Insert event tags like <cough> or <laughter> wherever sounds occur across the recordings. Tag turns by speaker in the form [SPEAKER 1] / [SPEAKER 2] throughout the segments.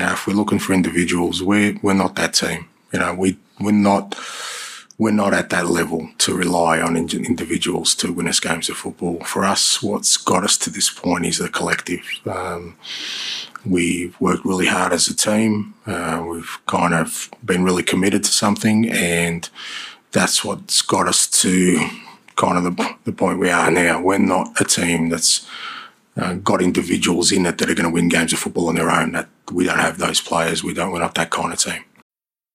[SPEAKER 1] know, if we're looking for individuals, we're we're not that team. You know, we we're not we're not at that level to rely on individuals to win us games of football. For us, what's got us to this point is the collective. Um, we've worked really hard as a team. Uh, we've kind of been really committed to something, and that's what's got us to kind of the, the point we are now. We're not a team that's uh, got individuals in it that are going to win games of football on their own. That we don't have those players. We don't. We're not that kind of team.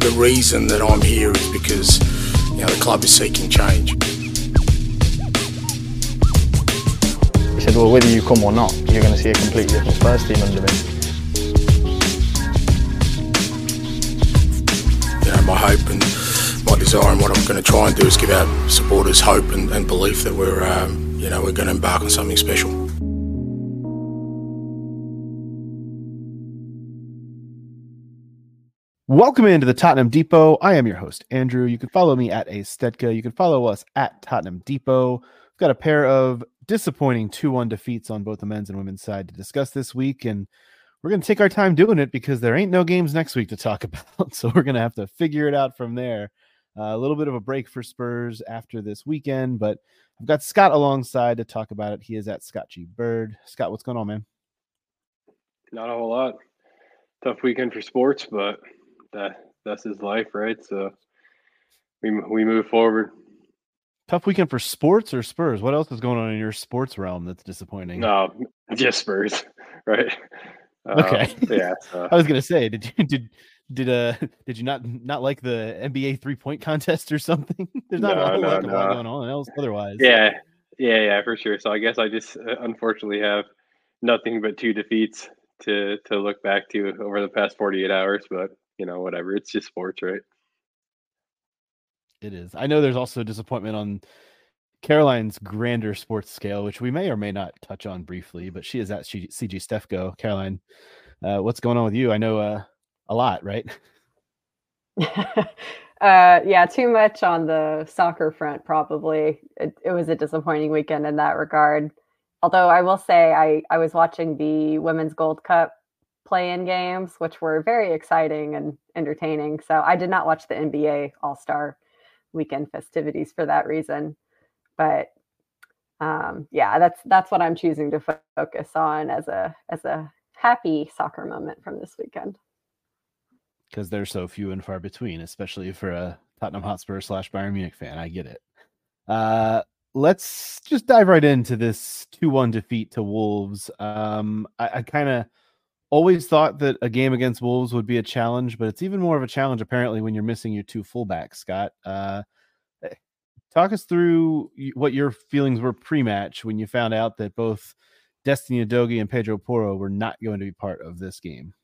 [SPEAKER 1] The reason that I'm here is because you know the club is seeking change.
[SPEAKER 2] He said, well, whether you come or not, you're going to see a completely different Spurs team under me.
[SPEAKER 1] You know, my hope and my desire and what I'm going to try and do is give our supporters hope and, and belief that we're, um, you know, we're going to embark on something special.
[SPEAKER 3] Welcome into the Tottenham Depot. I am your host, Andrew. You can follow me at a Stedka. You can follow us at Tottenham Depot. We've got a pair of disappointing 2 1 defeats on both the men's and women's side to discuss this week. And we're going to take our time doing it because there ain't no games next week to talk <laughs> about. So we're going to have to figure it out from there. Uh, a little bit of a break for Spurs after this weekend, but I've got Scott alongside to talk about it. He is at Scott G. Bird. Scott, what's going on, man?
[SPEAKER 4] Not a whole lot. Tough weekend for sports, but that that's his life, right? So we we move forward.
[SPEAKER 3] Tough weekend for sports or Spurs. What else is going on in your sports realm that's disappointing?
[SPEAKER 4] No, just Spurs, <laughs> right?
[SPEAKER 3] Okay.
[SPEAKER 4] Uh, yeah. So. <laughs>
[SPEAKER 3] I was gonna say, did you did did uh did you not not like the NBA three point contest or something? <laughs> There's not
[SPEAKER 4] No,
[SPEAKER 3] a whole
[SPEAKER 4] no,
[SPEAKER 3] lot
[SPEAKER 4] no.
[SPEAKER 3] going on else otherwise.
[SPEAKER 4] Yeah, yeah, yeah, for sure. So I guess I just uh, unfortunately have nothing but two defeats to to look back to over the past 48 hours, but you know, whatever. It's just sports, right?
[SPEAKER 3] It is. I know there's also disappointment on Caroline's grander sports scale, which we may or may not touch on briefly, but she is at CG Stefco. Caroline, uh, what's going on with you? I know uh, a lot, right? <laughs>
[SPEAKER 5] uh, yeah, too much on the soccer front, probably. It, it was a disappointing weekend in that regard. Although I will say, I, I was watching the Women's Gold Cup play in games, which were very exciting and entertaining. So I did not watch the NBA All Star weekend festivities for that reason. But um, yeah, that's that's what I'm choosing to fo- focus on as a as a happy soccer moment from this weekend.
[SPEAKER 3] Because they're so few and far between, especially for a Tottenham Hotspur slash Bayern Munich fan. I get it. Uh, let's just dive right into this 2 1 defeat to Wolves. Um, I, I kind of always thought that a game against Wolves would be a challenge, but it's even more of a challenge apparently when you're missing your two fullbacks, Scott. Uh, talk us through what your feelings were pre-match when you found out that both Destiny Udogie and Pedro Porro were not going to be part of this game.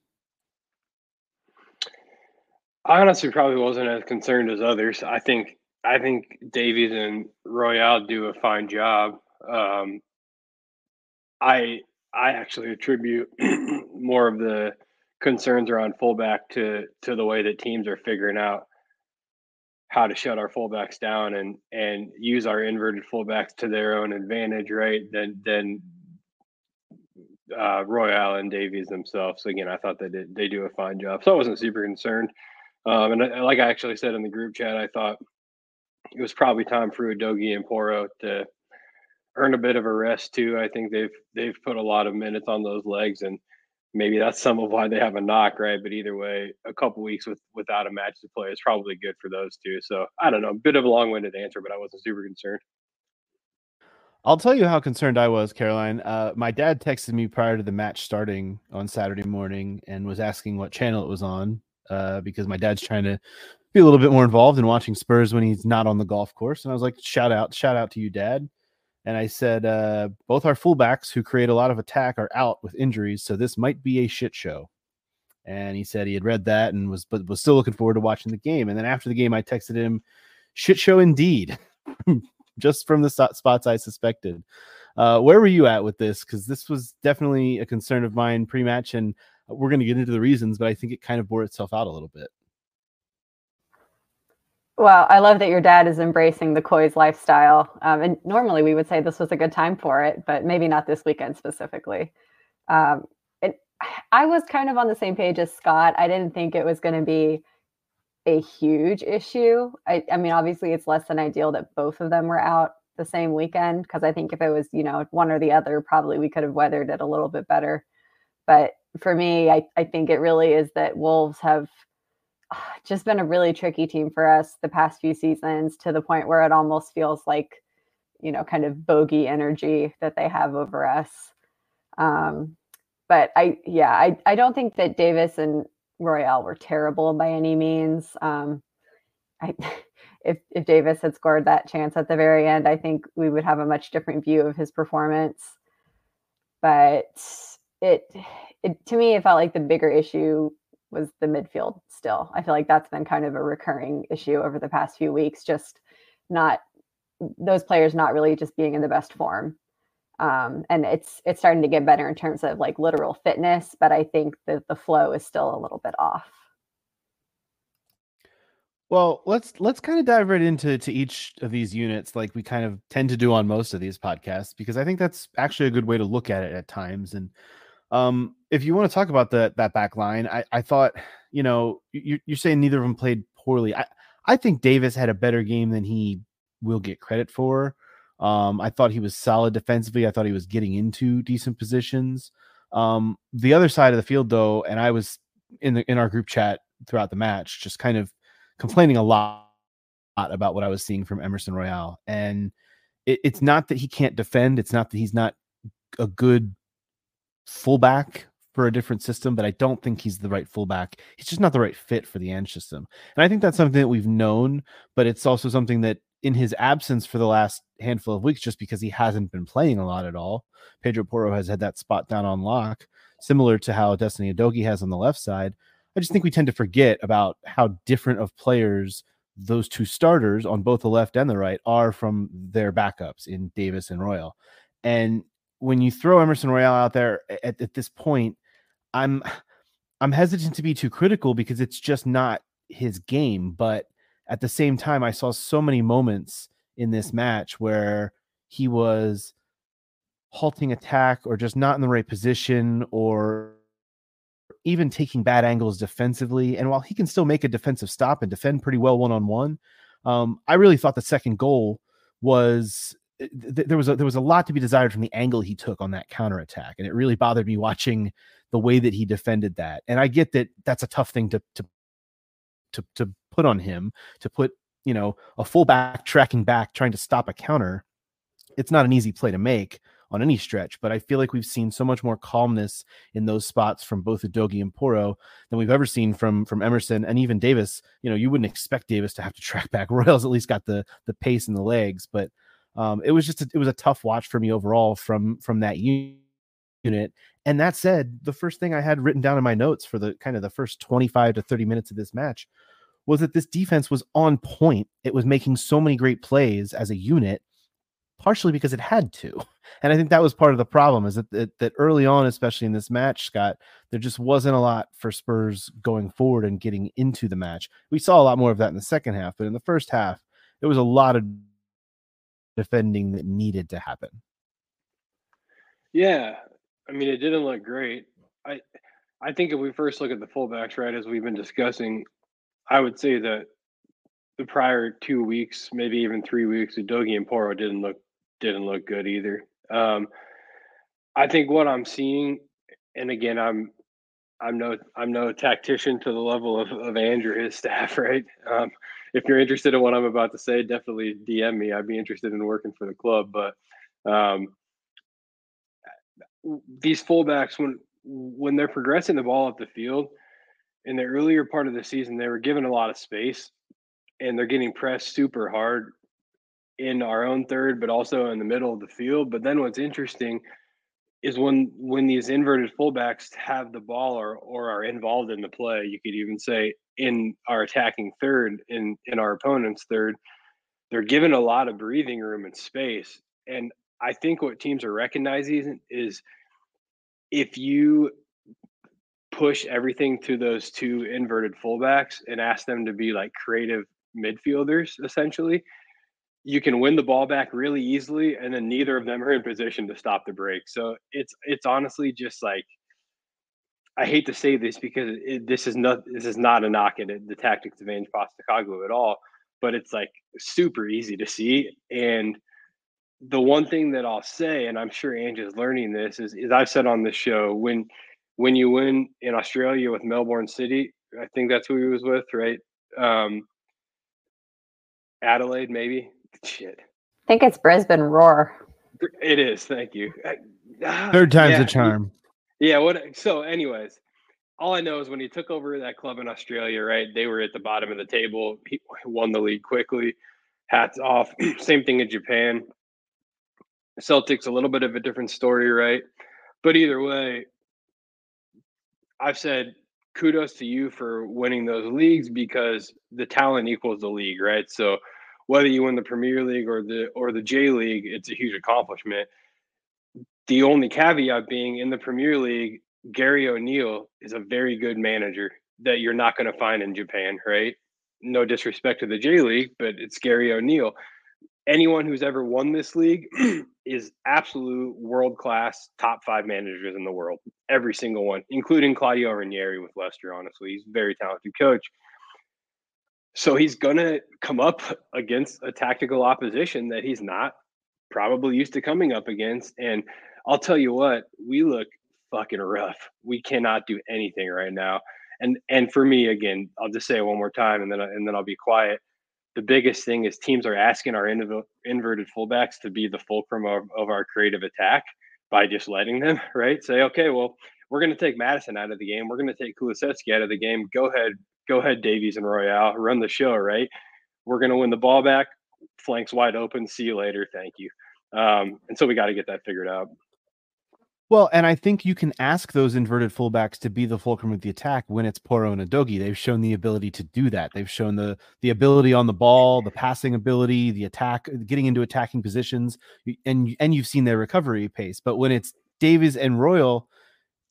[SPEAKER 4] I honestly probably wasn't as concerned as others. I think I think Davies and Royal do a fine job. Um, I I actually attribute <clears throat> more of the concerns around fullback to to the way that teams are figuring out how to shut our fullbacks down and and use our inverted fullbacks to their own advantage, right? Than than uh, Royal and Davies themselves. So again, I thought they they do a fine job. So I wasn't super concerned. Um, and I, like I actually said in the group chat, I thought it was probably time for Udogie and Porro to earn a bit of a rest too. I think they've they've put a lot of minutes on those legs, and maybe that's some of why they have a knock, right? But either way, a couple weeks with without a match to play is probably good for those two. So I don't know, a bit of a long-winded answer, but I wasn't super concerned.
[SPEAKER 3] I'll tell you how concerned I was, Caroline. Uh, my dad texted me prior to the match starting on Saturday morning and was asking what channel it was on uh, because my dad's trying to be a little bit more involved in watching Spurs when he's not on the golf course. And I was like, shout out, shout out to you, dad. And I said, uh, both our fullbacks who create a lot of attack are out with injuries, so this might be a shit show. And he said he had read that and was but was still looking forward to watching the game. And then after the game, I texted him, "Shit show indeed," <laughs> just from the spots I suspected. Uh, where were you at with this? Because this was definitely a concern of mine pre-match, and we're going to get into the reasons, but I think it kind of bore itself out a little bit.
[SPEAKER 5] Well, I love that your dad is embracing the Coys lifestyle. Um, and normally we would say this was a good time for it, but maybe not this weekend specifically. Um, it, I was kind of on the same page as Scott. I didn't think it was going to be a huge issue. I, I mean, obviously, it's less than ideal that both of them were out the same weekend because I think if it was, you know, one or the other, probably we could have weathered it a little bit better. But for me, I, I think it really is that Wolves have – <sighs> just been a really tricky team for us the past few seasons to the point where it almost feels like, you know, kind of bogey energy that they have over us. Um, but I, yeah, I, I don't think that Davies and Royale were terrible by any means. Um, I, <laughs> if if Davies had scored that chance at the very end, I think we would have a much different view of his performance. But it, it to me, it felt like the bigger issue was the midfield still. I feel like that's been kind of a recurring issue over the past few weeks, just not those players not really just being in the best form. Um, and it's it's starting to get better in terms of like literal fitness, but I think that the flow is still a little bit off.
[SPEAKER 3] Well, let's let's kind of dive right into to each of these units, like we kind of tend to do on most of these podcasts, because I think that's actually a good way to look at it at times. And um, if you want to talk about the that back line, I, I thought, you know, you, you're saying neither of them played poorly. I, I think Davies had a better game than he will get credit for. Um, I thought he was solid defensively. I thought he was getting into decent positions. Um, the other side of the field, though, and I was in the in our group chat throughout the match, just kind of complaining a lot about what I was seeing from Emerson Royal. And it, it's not that he can't defend. It's not that he's not a good fullback for a different system, but I don't think he's the right fullback. He's just not the right fit for the Ange system. And I think that's something that we've known, but it's also something that in his absence for the last handful of weeks, just because he hasn't been playing a lot at all, Pedro Porro has had that spot down on lock, similar to how Destiny Udogie has on the left side. I just think we tend to forget about how different of players those two starters on both the left and the right are from their backups in Davies and Royal. And when you throw Emerson Royal out there at, at this point, I'm I'm hesitant to be too critical because it's just not his game. But at the same time, I saw so many moments in this match where he was halting attack or just not in the right position or even taking bad angles defensively. And while he can still make a defensive stop and defend pretty well one on one, um, I really thought the second goal was th- there was a, there was a lot to be desired from the angle he took on that counter attack, and it really bothered me watching the way that he defended that. And I get that that's a tough thing to to to, to put on him to put you know a fullback tracking back trying to stop a counter. It's not an easy play to make on any stretch, but I feel like we've seen so much more calmness in those spots from both Udogie and Porro than we've ever seen from from Emerson and even Davies. You know, you wouldn't expect Davies to have to track back. <laughs> Royals at least got the the pace and the legs, but um, it was just a, it was a tough watch for me overall from from that unit. And that said, the first thing I had written down in my notes for the kind of the first 25 to 30 minutes of this match was that this defense was on point. It was making so many great plays as a unit, partially because it had to. <laughs> And I think that was part of the problem is that, that, that early on, especially in this match, Scott, there just wasn't a lot for Spurs going forward and getting into the match. We saw a lot more of that in the second half, but in the first half, there was a lot of defending that needed to happen.
[SPEAKER 4] Yeah, I mean, it didn't look great. I I think if we first look at the fullbacks, right, as we've been discussing, I would say that the prior two weeks, maybe even three weeks, Udogie and Porro didn't look didn't look good either. Um, I think what I'm seeing, and again, I'm I'm no I'm no tactician to the level of, of Andrew his staff, <laughs> right? Um, if you're interested in what I'm about to say, definitely DM me. I'd be interested in working for the club. But um, these fullbacks, when when they're progressing the ball up the field, in the earlier part of the season, they were given a lot of space, and they're getting pressed super hard. in our own third, but also in the middle of the field. But then what's interesting is when when these inverted fullbacks have the ball or or are involved in the play, you could even say in our attacking third in in our opponent's third, they're given a lot of breathing room and space. And I think what teams are recognizing is if you push everything to those two inverted fullbacks and ask them to be like creative midfielders essentially you can win the ball back really easily and then neither of them are in position to stop the break so it's it's honestly just like i hate to say this because it, this is not this is not a knock at the tactics of Ange Postecoglou at all but it's like super easy to see and the one thing that I'll say, and I'm sure Ange is learning this, is, is I've said on this show when when you win in Australia with Melbourne City, I think that's who he was with, right? Um, Adelaide, maybe. Shit.
[SPEAKER 5] I think it's Brisbane Roar.
[SPEAKER 4] It is. Thank you.
[SPEAKER 3] Ah, Third time's yeah, a charm.
[SPEAKER 4] Yeah. What? So, anyways, all I know is when he took over that club in Australia, right? They were at the bottom of the table. He <laughs> won the league quickly. Hats off. <clears throat> Same thing in Japan. Celtic's a little bit of a different story, right? But either way, I've said kudos to you for winning those leagues because the talent equals the league, right? So whether you win the Premier League or the or the J League, it's a huge accomplishment. The only caveat being in the Premier League, Gary O'Neil is a very good manager that you're not going to find in Japan, right? No disrespect to the J League, but it's Gary O'Neil anyone who's ever won this league <clears throat> is absolute world class top five managers in the world. Every single one, including Claudio Ranieri with Leicester. Honestly, he's a very talented coach. So he's gonna come up against a tactical opposition that he's not probably used to coming up against. And I'll tell you what, we look fucking rough. We cannot do anything right now. And and for me, again, I'll just say it one more time, and then and then I'll be quiet the biggest thing is teams are asking our inv- inverted fullbacks to be the fulcrum of, of our creative attack by just letting them, <laughs> right? Say, okay, well, we're going to take Maddison out of the game. We're going to take Kulusevski out of the game. Go ahead, go ahead, Davies and Royal, run the show, right? We're going to win the ball back. Flanks wide open. See you later. Thank you. Um, and so we got to get that figured out.
[SPEAKER 3] Well, and I think you can ask those inverted fullbacks to be the fulcrum of the attack when it's Porro and Udogie. They've shown the ability to do that. They've shown the the ability on the ball, the passing ability, the attack, getting into attacking positions, and and you've seen their recovery pace. But when it's Davies and Royal,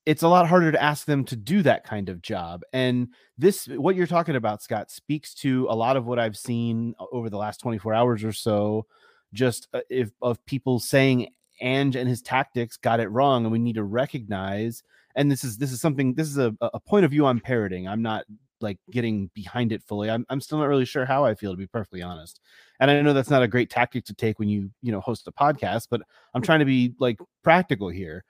[SPEAKER 3] it's a lot harder to ask them to do that kind of job. And this, what you're talking about, Scott, speaks to a lot of what I've seen over the last 24 hours or so, just uh, if of people saying Ange and his tactics got it wrong, and we need to recognize. And this is this is something. This is a, a point of view I'm parroting. I'm not like getting behind it fully. I'm I'm still not really sure how I feel to be perfectly honest. And I know that's not a great tactic to take when you you know host a podcast, but I'm trying to be like practical here.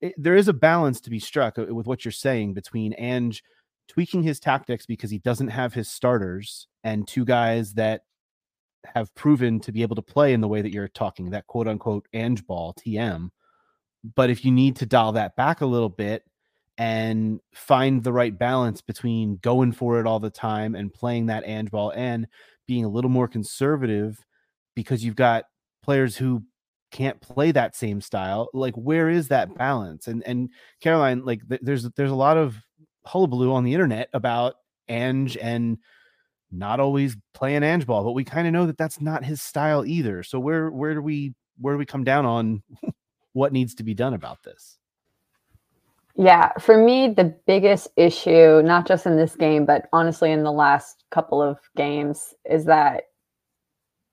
[SPEAKER 3] It, there is a balance to be struck uh, with what you're saying between Ange tweaking his tactics because he doesn't have his starters and two guys that have proven to be able to play in the way that you're talking, that quote unquote Ange ball TM. But if you need to dial that back a little bit and find the right balance between going for it all the time and playing that Ange ball and being a little more conservative because you've got players who can't play that same style like where is that balance and and caroline like th- there's there's a lot of hullabaloo on the internet about Ange and not always playing Ange ball, but we kind of know that that's not his style either. So where where do we where do we come down on <laughs> what needs to be done about this?
[SPEAKER 5] Yeah, for me, the biggest issue, not just in this game, but honestly in the last couple of games, is that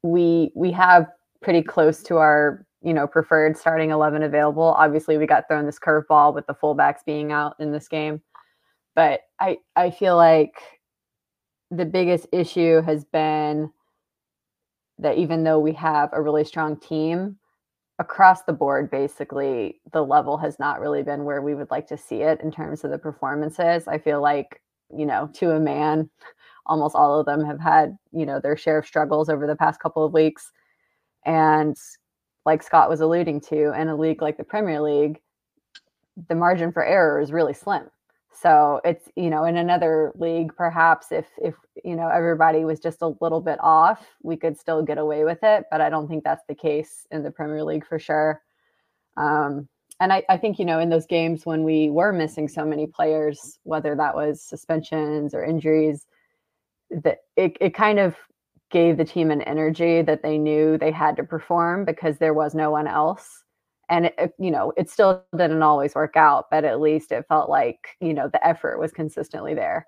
[SPEAKER 5] we we have pretty close to our you know preferred starting eleven available. Obviously, we got thrown this curveball with the fullbacks being out in this game, but I I feel like the biggest issue has been that even though we have a really strong team across the board basically the level has not really been where we would like to see it in terms of the performances. I feel like you know to a man almost all of them have had you know their share of struggles over the past couple of weeks. And like scott was alluding to in a league like the premier league the margin for error is really slim So it's, you know, in another league, perhaps if, if, you know, everybody was just a little bit off, we could still get away with it. But I don't think that's the case in the Premier League for sure. Um, and I, I think, you know, in those games when we were missing so many players, whether that was suspensions or injuries, that it, it kind of gave the team an energy that they knew they had to perform because there was no one else and it, you know it still didn't always work out but at least it felt like you know the effort was consistently there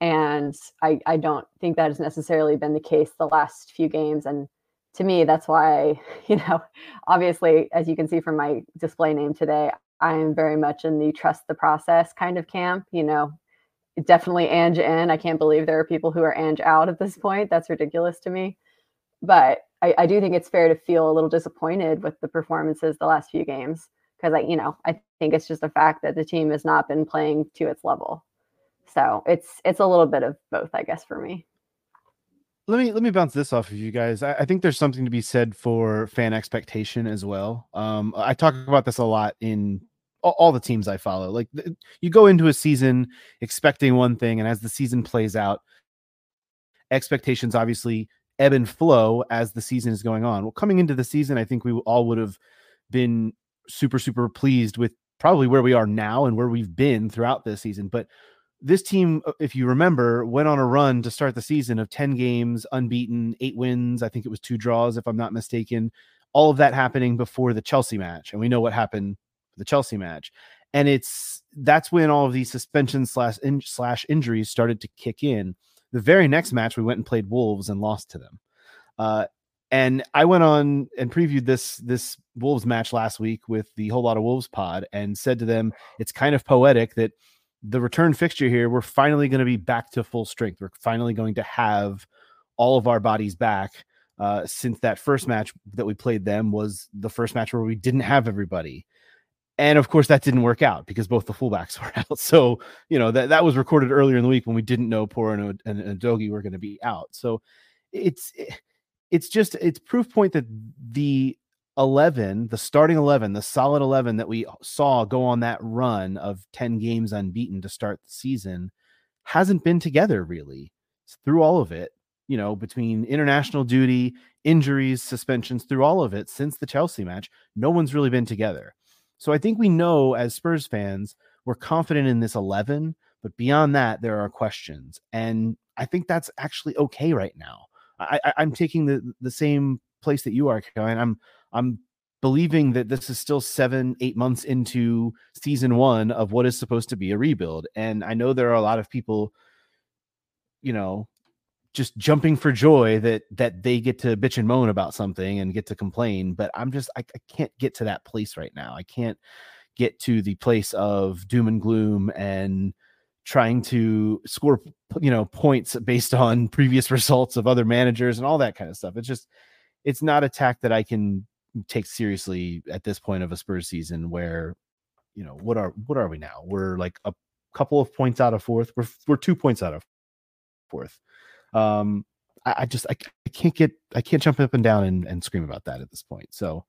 [SPEAKER 5] and i i don't think that has necessarily been the case the last few games and to me that's why <laughs> you know obviously as you can see from my display name today i am very much in the trust the process kind of camp you know definitely Ange in. I can't believe there are people who are Ange out at this point. That's ridiculous to me. But I, I do think it's fair to feel a little disappointed with the performances the last few games because I, you know, I think it's just a fact that the team has not been playing to its level. So it's it's a little bit of both, I guess, for me.
[SPEAKER 3] Let me let me bounce this off of you guys. I, I think there's something to be said for fan expectation as well. Um, I talk about this a lot in all, all the teams I follow. Like you go into a season expecting one thing, and as the season plays out, expectations obviously ebb and flow as the season is going on. Well, coming into the season, I think we all would have been super, super pleased with probably where we are now and where we've been throughout this season. But this team, uh, if you remember, went on a run to start the season of 10 games, unbeaten, eight wins. I think it was two draws, if I'm not mistaken. All of that happening before the Chelsea match. And we know what happened the Chelsea match. And it's that's when all of these suspensions slash in, slash injuries started to kick in. The very next match, we went and played Wolves and lost to them. Uh, and I went on and previewed this this Wolves match last week with the whole lot of Wolves pod and said to them, it's kind of poetic that the return fixture here, we're finally going to be back to full strength. We're finally going to have all of our bodies back. Uh, since that first match that we played them was the first match where we didn't have everybody. And of course, that didn't work out because both the fullbacks <laughs> were out. So, you know, that, that was recorded earlier in the week when we didn't know Porro and, and, and Dogi were going to be out. So it's, eh, it's just, it's proof point that the 11, the starting 11, the solid 11 that we saw go on that run of 10 games unbeaten to start the season hasn't been together really through all of it, you know, between international duty, injuries, suspensions, through all of it since the Chelsea match. No one's really been together. So I think we know as Spurs fans, we're confident in this 11, but beyond that, there are questions. And I think that's actually okay right now. I, I, am taking the the same place that you are, Caroline. I'm I'm believing that this is still seven, eight months into season one of what is supposed to be a rebuild. And I know there are a lot of people, you know, just jumping for joy that that they get to bitch and moan about something and get to complain but i'm just I, I, can't get to that place right now. I can't get to the place of doom and gloom and trying to score you know points based on <laughs> previous results of other managers and all that kind of stuff. It's just it's not a tack that i can take seriously at this point of a spurs season where you know what are what are we now? We're like a couple of points out of fourth we're, we're two points out of fourth um, I, I just I, I, can't get I can't jump up and down and, and scream about that at this point. So,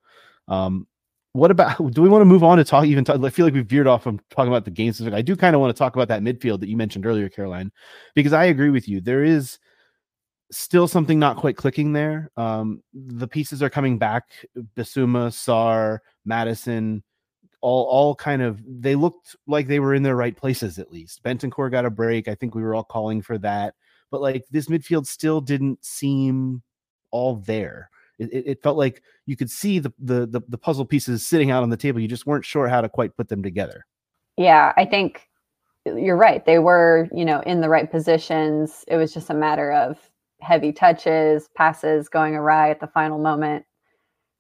[SPEAKER 3] um, what about <laughs> do we want to move on to talk even talk, I feel like we've veered off from talking about the games. I do kind of want to talk about that midfield that you mentioned earlier, Caroline, because I agree with you. There is still something not quite clicking there. Um, the pieces are coming back. Bissouma, Sarr, Maddison, all all kind of they looked like they were in their right places at least. Bentancur got a break. I think we were all calling for that but like this midfield still didn't seem all there. It, it, felt like you could see the, the, the the puzzle pieces sitting out on the table. You just weren't sure how to quite put them together.
[SPEAKER 5] Yeah, I think you're right. They were, you know, in the right positions. It was just a matter of heavy touches, passes going awry at the final moment.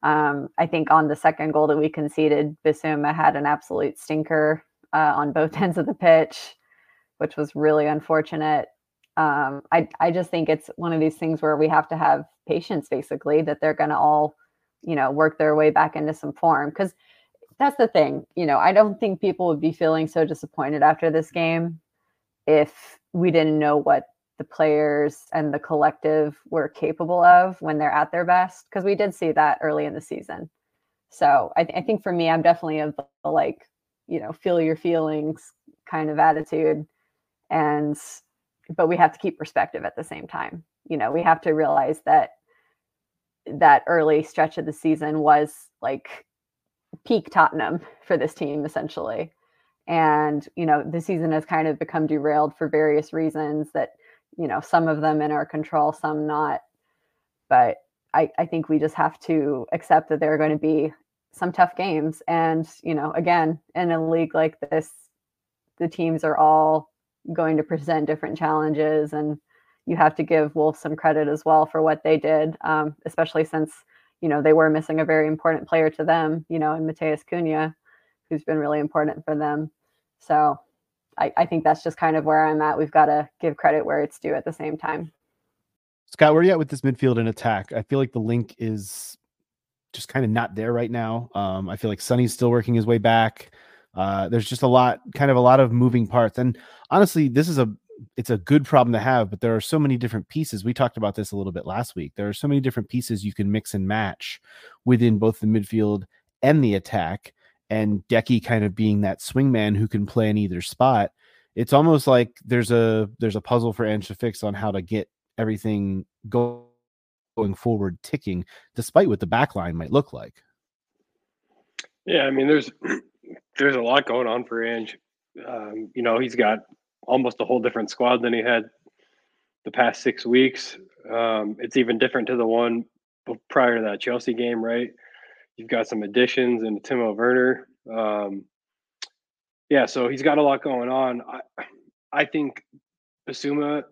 [SPEAKER 5] Um, I think on the second goal that we conceded, Bissouma had an absolute stinker uh, on both <laughs> ends of the pitch, which was really unfortunate um, I I just think it's one of these things where we have to have patience, basically, that they're going to all, you know, work their way back into some form. Because that's the thing, you know, I don't think people would be feeling so disappointed after this game if we didn't know what the players and the collective were capable of when they're at their best. Because we did see that early in the season. So I, th- I think for me, I'm definitely of the like, you know, feel your feelings kind of attitude. And, but we have to keep perspective at the same time. You know, we have to realize that that early stretch of the season was like peak Tottenham for this team, essentially. And, you know, the season has kind of become derailed for various reasons that, you know, some of them in our control, some not. But I, I think we just have to accept that there are going to be some tough games. And, you know, again, in a league like this, the teams are all going to present different challenges. And you have to give Wolves some credit as well for what they did, um, especially since, you know, they were missing a very important player to them, you know, in Matheus Cunha, who's been really important for them. So I, I think that's just kind of where I'm at. We've got to give credit where it's due at the same time.
[SPEAKER 3] Scott, where are you at with this midfield and attack? I feel like the link is just kind of not there right now. Um, I feel like Sonny's still working his way back. Uh, there's just a lot, kind of a lot of moving parts. And honestly, this is a it's a good problem to have, but there are so many different pieces. We talked about this a little bit last week. There are so many different pieces you can mix and match within both the midfield and the attack. And Deki kind of being that swingman who can play in either spot. It's almost like there's a there's a puzzle for Ange to fix on how to get everything go, going forward ticking, despite what the back line might look like.
[SPEAKER 4] Yeah, I mean, there's <clears throat> there's a lot going on for Ange. Um, you know, he's got almost a whole different squad than he had the past six weeks. Um, it's even different to the one prior to that Chelsea game, right? You've got some additions in Timo Werner. Um, yeah, so he's got a lot going on. I, I think Bissouma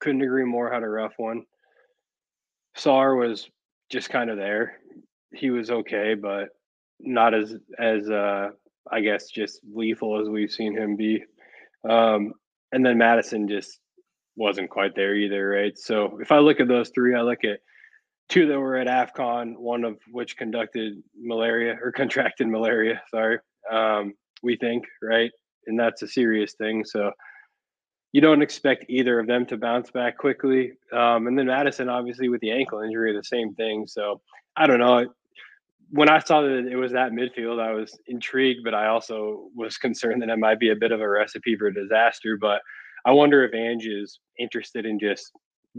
[SPEAKER 4] couldn't agree more had a rough one. Sarr was just kind of there. He was okay, but not as as uh, I guess just lethal as we've seen him be. Um, and then Maddison just wasn't quite there either, right? So if I look at those three, I look at two that were at AFCON, one of which conducted malaria or <laughs> contracted malaria, sorry. Um, we think, right? And that's a serious thing. So you don't expect either of them to bounce back quickly. Um, and then Maddison, obviously, with the ankle injury, the same thing. So I don't know. When I saw that it was that midfield, I was intrigued, but I also was <laughs> concerned that it might be a bit of a recipe for disaster. But I wonder if Ange is interested in just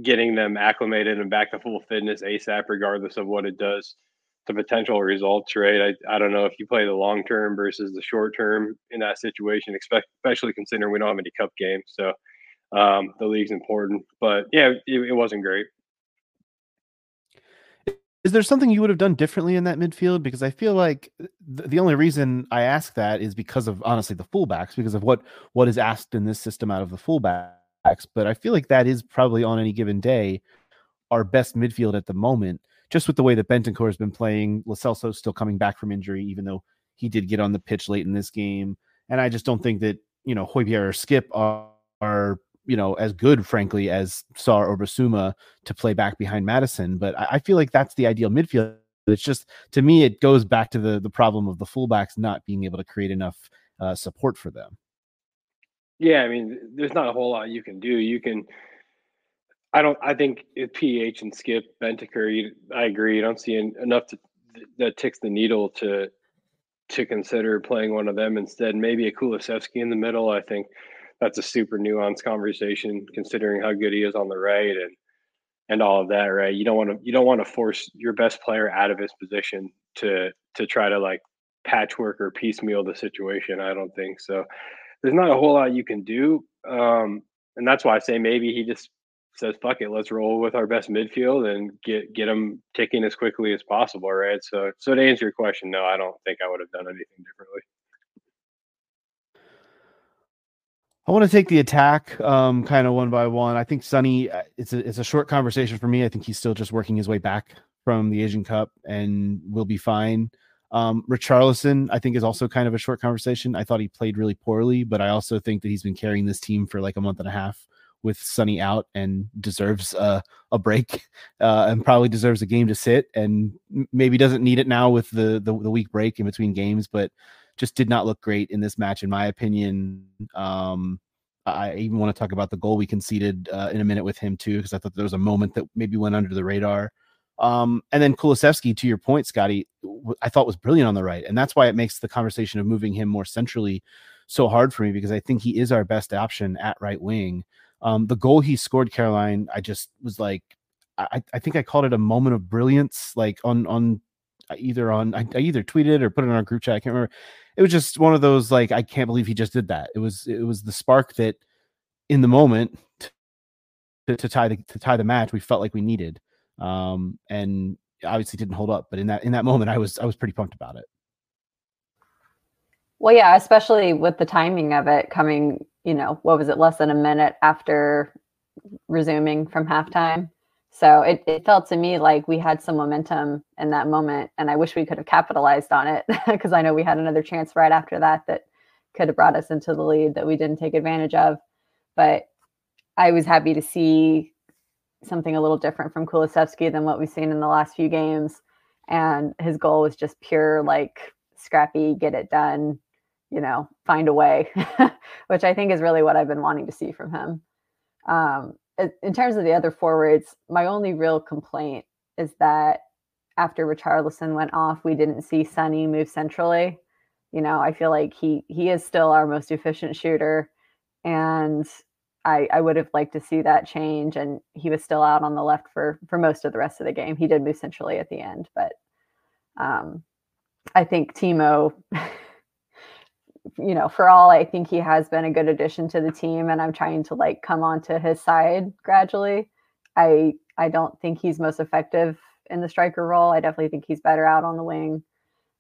[SPEAKER 4] getting them acclimated and back to full fitness ASAP, regardless of what it does to potential results, right? I, I don't know if you play the long term versus the short term in that situation, especially considering we don't have any cup games. So um, the league's important. But yeah, it, it wasn't great.
[SPEAKER 3] Is there something you would have done differently in that midfield? Because I feel like th- the only reason I ask that is because of honestly the fullbacks, because of what what is asked in this system out of the fullbacks. But I feel like that is probably on any given day our best midfield at the moment just with the way that Bentancur has been playing, Lo Celso still coming back from injury, even though he did get on the pitch late in this game. And I just don't think that, you know, Højbjerg or Skipp are, are you know, as good, frankly, as Sarr or Bissouma to play back behind Maddison. But I, I feel like that's the ideal midfield. It's just, to me, it goes back to the, the problem of the fullbacks not being able to create enough uh, support for them.
[SPEAKER 4] Yeah, I mean, there's not a whole lot you can do. You can I don't. I think PH and Skipp Bentancur. I agree. You don't see enough to, that ticks the needle to to consider playing one of them instead. Maybe a Kulusevski in the middle. I think that's a super nuanced conversation considering how good he is on the right and and all of that. Right. You don't want to you don't want to force your best player out of his position to to try to like patchwork or piecemeal the situation. I don't think so. There's not a whole lot you can do. Um, and that's why I say maybe he just says, "Fuck it, let's roll with our best midfield and get get them ticking as quickly as possible." Right. So, so to answer your question, no, I don't think I would have done anything differently.
[SPEAKER 3] I want to take the attack, um, kind of one by one. I think Sonny, uh, it's a it's a short conversation for me. I think he's still just working his way back from the Asian Cup and will be fine. Um, Richarlison, I think, is also kind of a short conversation. I thought he played really poorly, but I also think that he's been carrying this team for like a month and a half with Sonny out and deserves a, a break <laughs> uh, and probably deserves a game to sit and maybe doesn't need it now with the, the, the week break in between games, but just did not look great in this match, in my opinion. Um, I even want to talk about the goal we conceded uh, in a minute with him too, because I thought there was a moment that maybe went under the radar. Um, and then Kulusevski, to your point, Scotty, I thought was brilliant on the right, and that's why it makes the conversation of moving him more centrally so hard for me because I think he is our best option at right wing. Um, the goal he scored, Caroline, I just was like, I, I think I called it a moment of brilliance, like on on either on I, I either tweeted or put it on our group chat. I can't remember. It was just one of those like I can't believe he just did that. It was it was the spark that in the moment to, to tie the to tie the match we felt like we needed. Um, and obviously didn't hold up, but in that in that moment I was I was pretty pumped about it.
[SPEAKER 5] Well, yeah, especially with the timing of it coming, you know, what was it, less than a minute after resuming from halftime. So it, it felt to me like we had some momentum in that moment. And I wish we could have capitalized on it <laughs> because I know we had another chance right after that that could have brought us into the lead that we didn't take advantage of. But I was happy to see something a little different from Kulusevski than what we've seen in the last few games. And his goal was just pure, like, scrappy, get it done, you know, find a way, <laughs> which I think is really what I've been wanting to see from him. Um, in terms of the other forwards, my only real complaint is that after Richarlison went off, we didn't see Sonny move centrally. You know, I feel like he he is still our most efficient shooter, and I I would have liked to see that change. And he was still out on the left for for most of the rest of the game. He did move centrally at the end, but um, I think Timo you know, for all I think he has been a good addition to the team and I'm trying to like come onto his side gradually. I I don't think he's most effective in the striker role. I definitely think he's better out on the wing.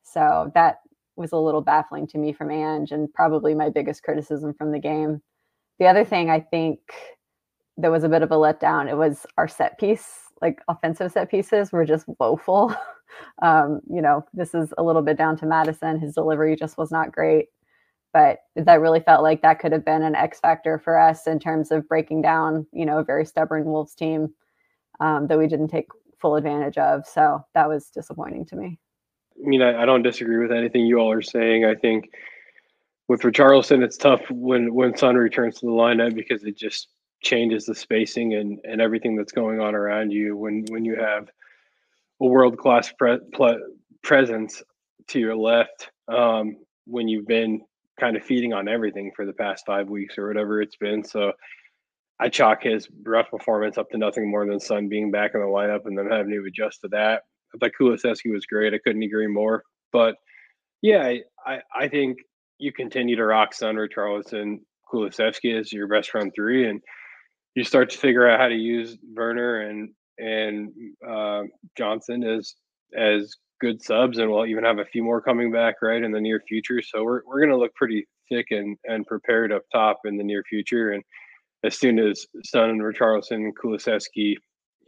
[SPEAKER 5] So that was a little baffling to me from Ange and probably my biggest criticism from the game. The other thing I think there was a bit of a letdown, it was our set piece, like offensive set pieces were just woeful. <laughs> um, you know, this is a little bit down to Maddison. His delivery just was not great but that really felt like that could have been an X factor for us in terms of breaking down, you know, a very stubborn Wolves team um, that we didn't take full advantage of. So that was disappointing to me.
[SPEAKER 4] I mean, I, I don't disagree with anything you all are saying. I think with Richarlison, it's tough when when Son returns to the lineup because it just changes the spacing and, and everything that's going on around you. When when you have a world class pre- presence to your left, um, when you've been kind of feeding on everything for the past five weeks or whatever it's been. So I chalk his rough performance up to nothing more than Son being back in the lineup and then having to adjust to that. I thought Kulusevski was great. I couldn't agree more. But yeah, I, I, think you continue to rock Son or Charleston Kulusevski as your best front three, and you start to figure out how to use Werner and and uh, Johnson as as good subs, and we'll even have a few more coming back right in the near future. So we're we're going to look pretty thick and and prepared up top in the near future. And as soon as Son and Richarlison and Kulusevski,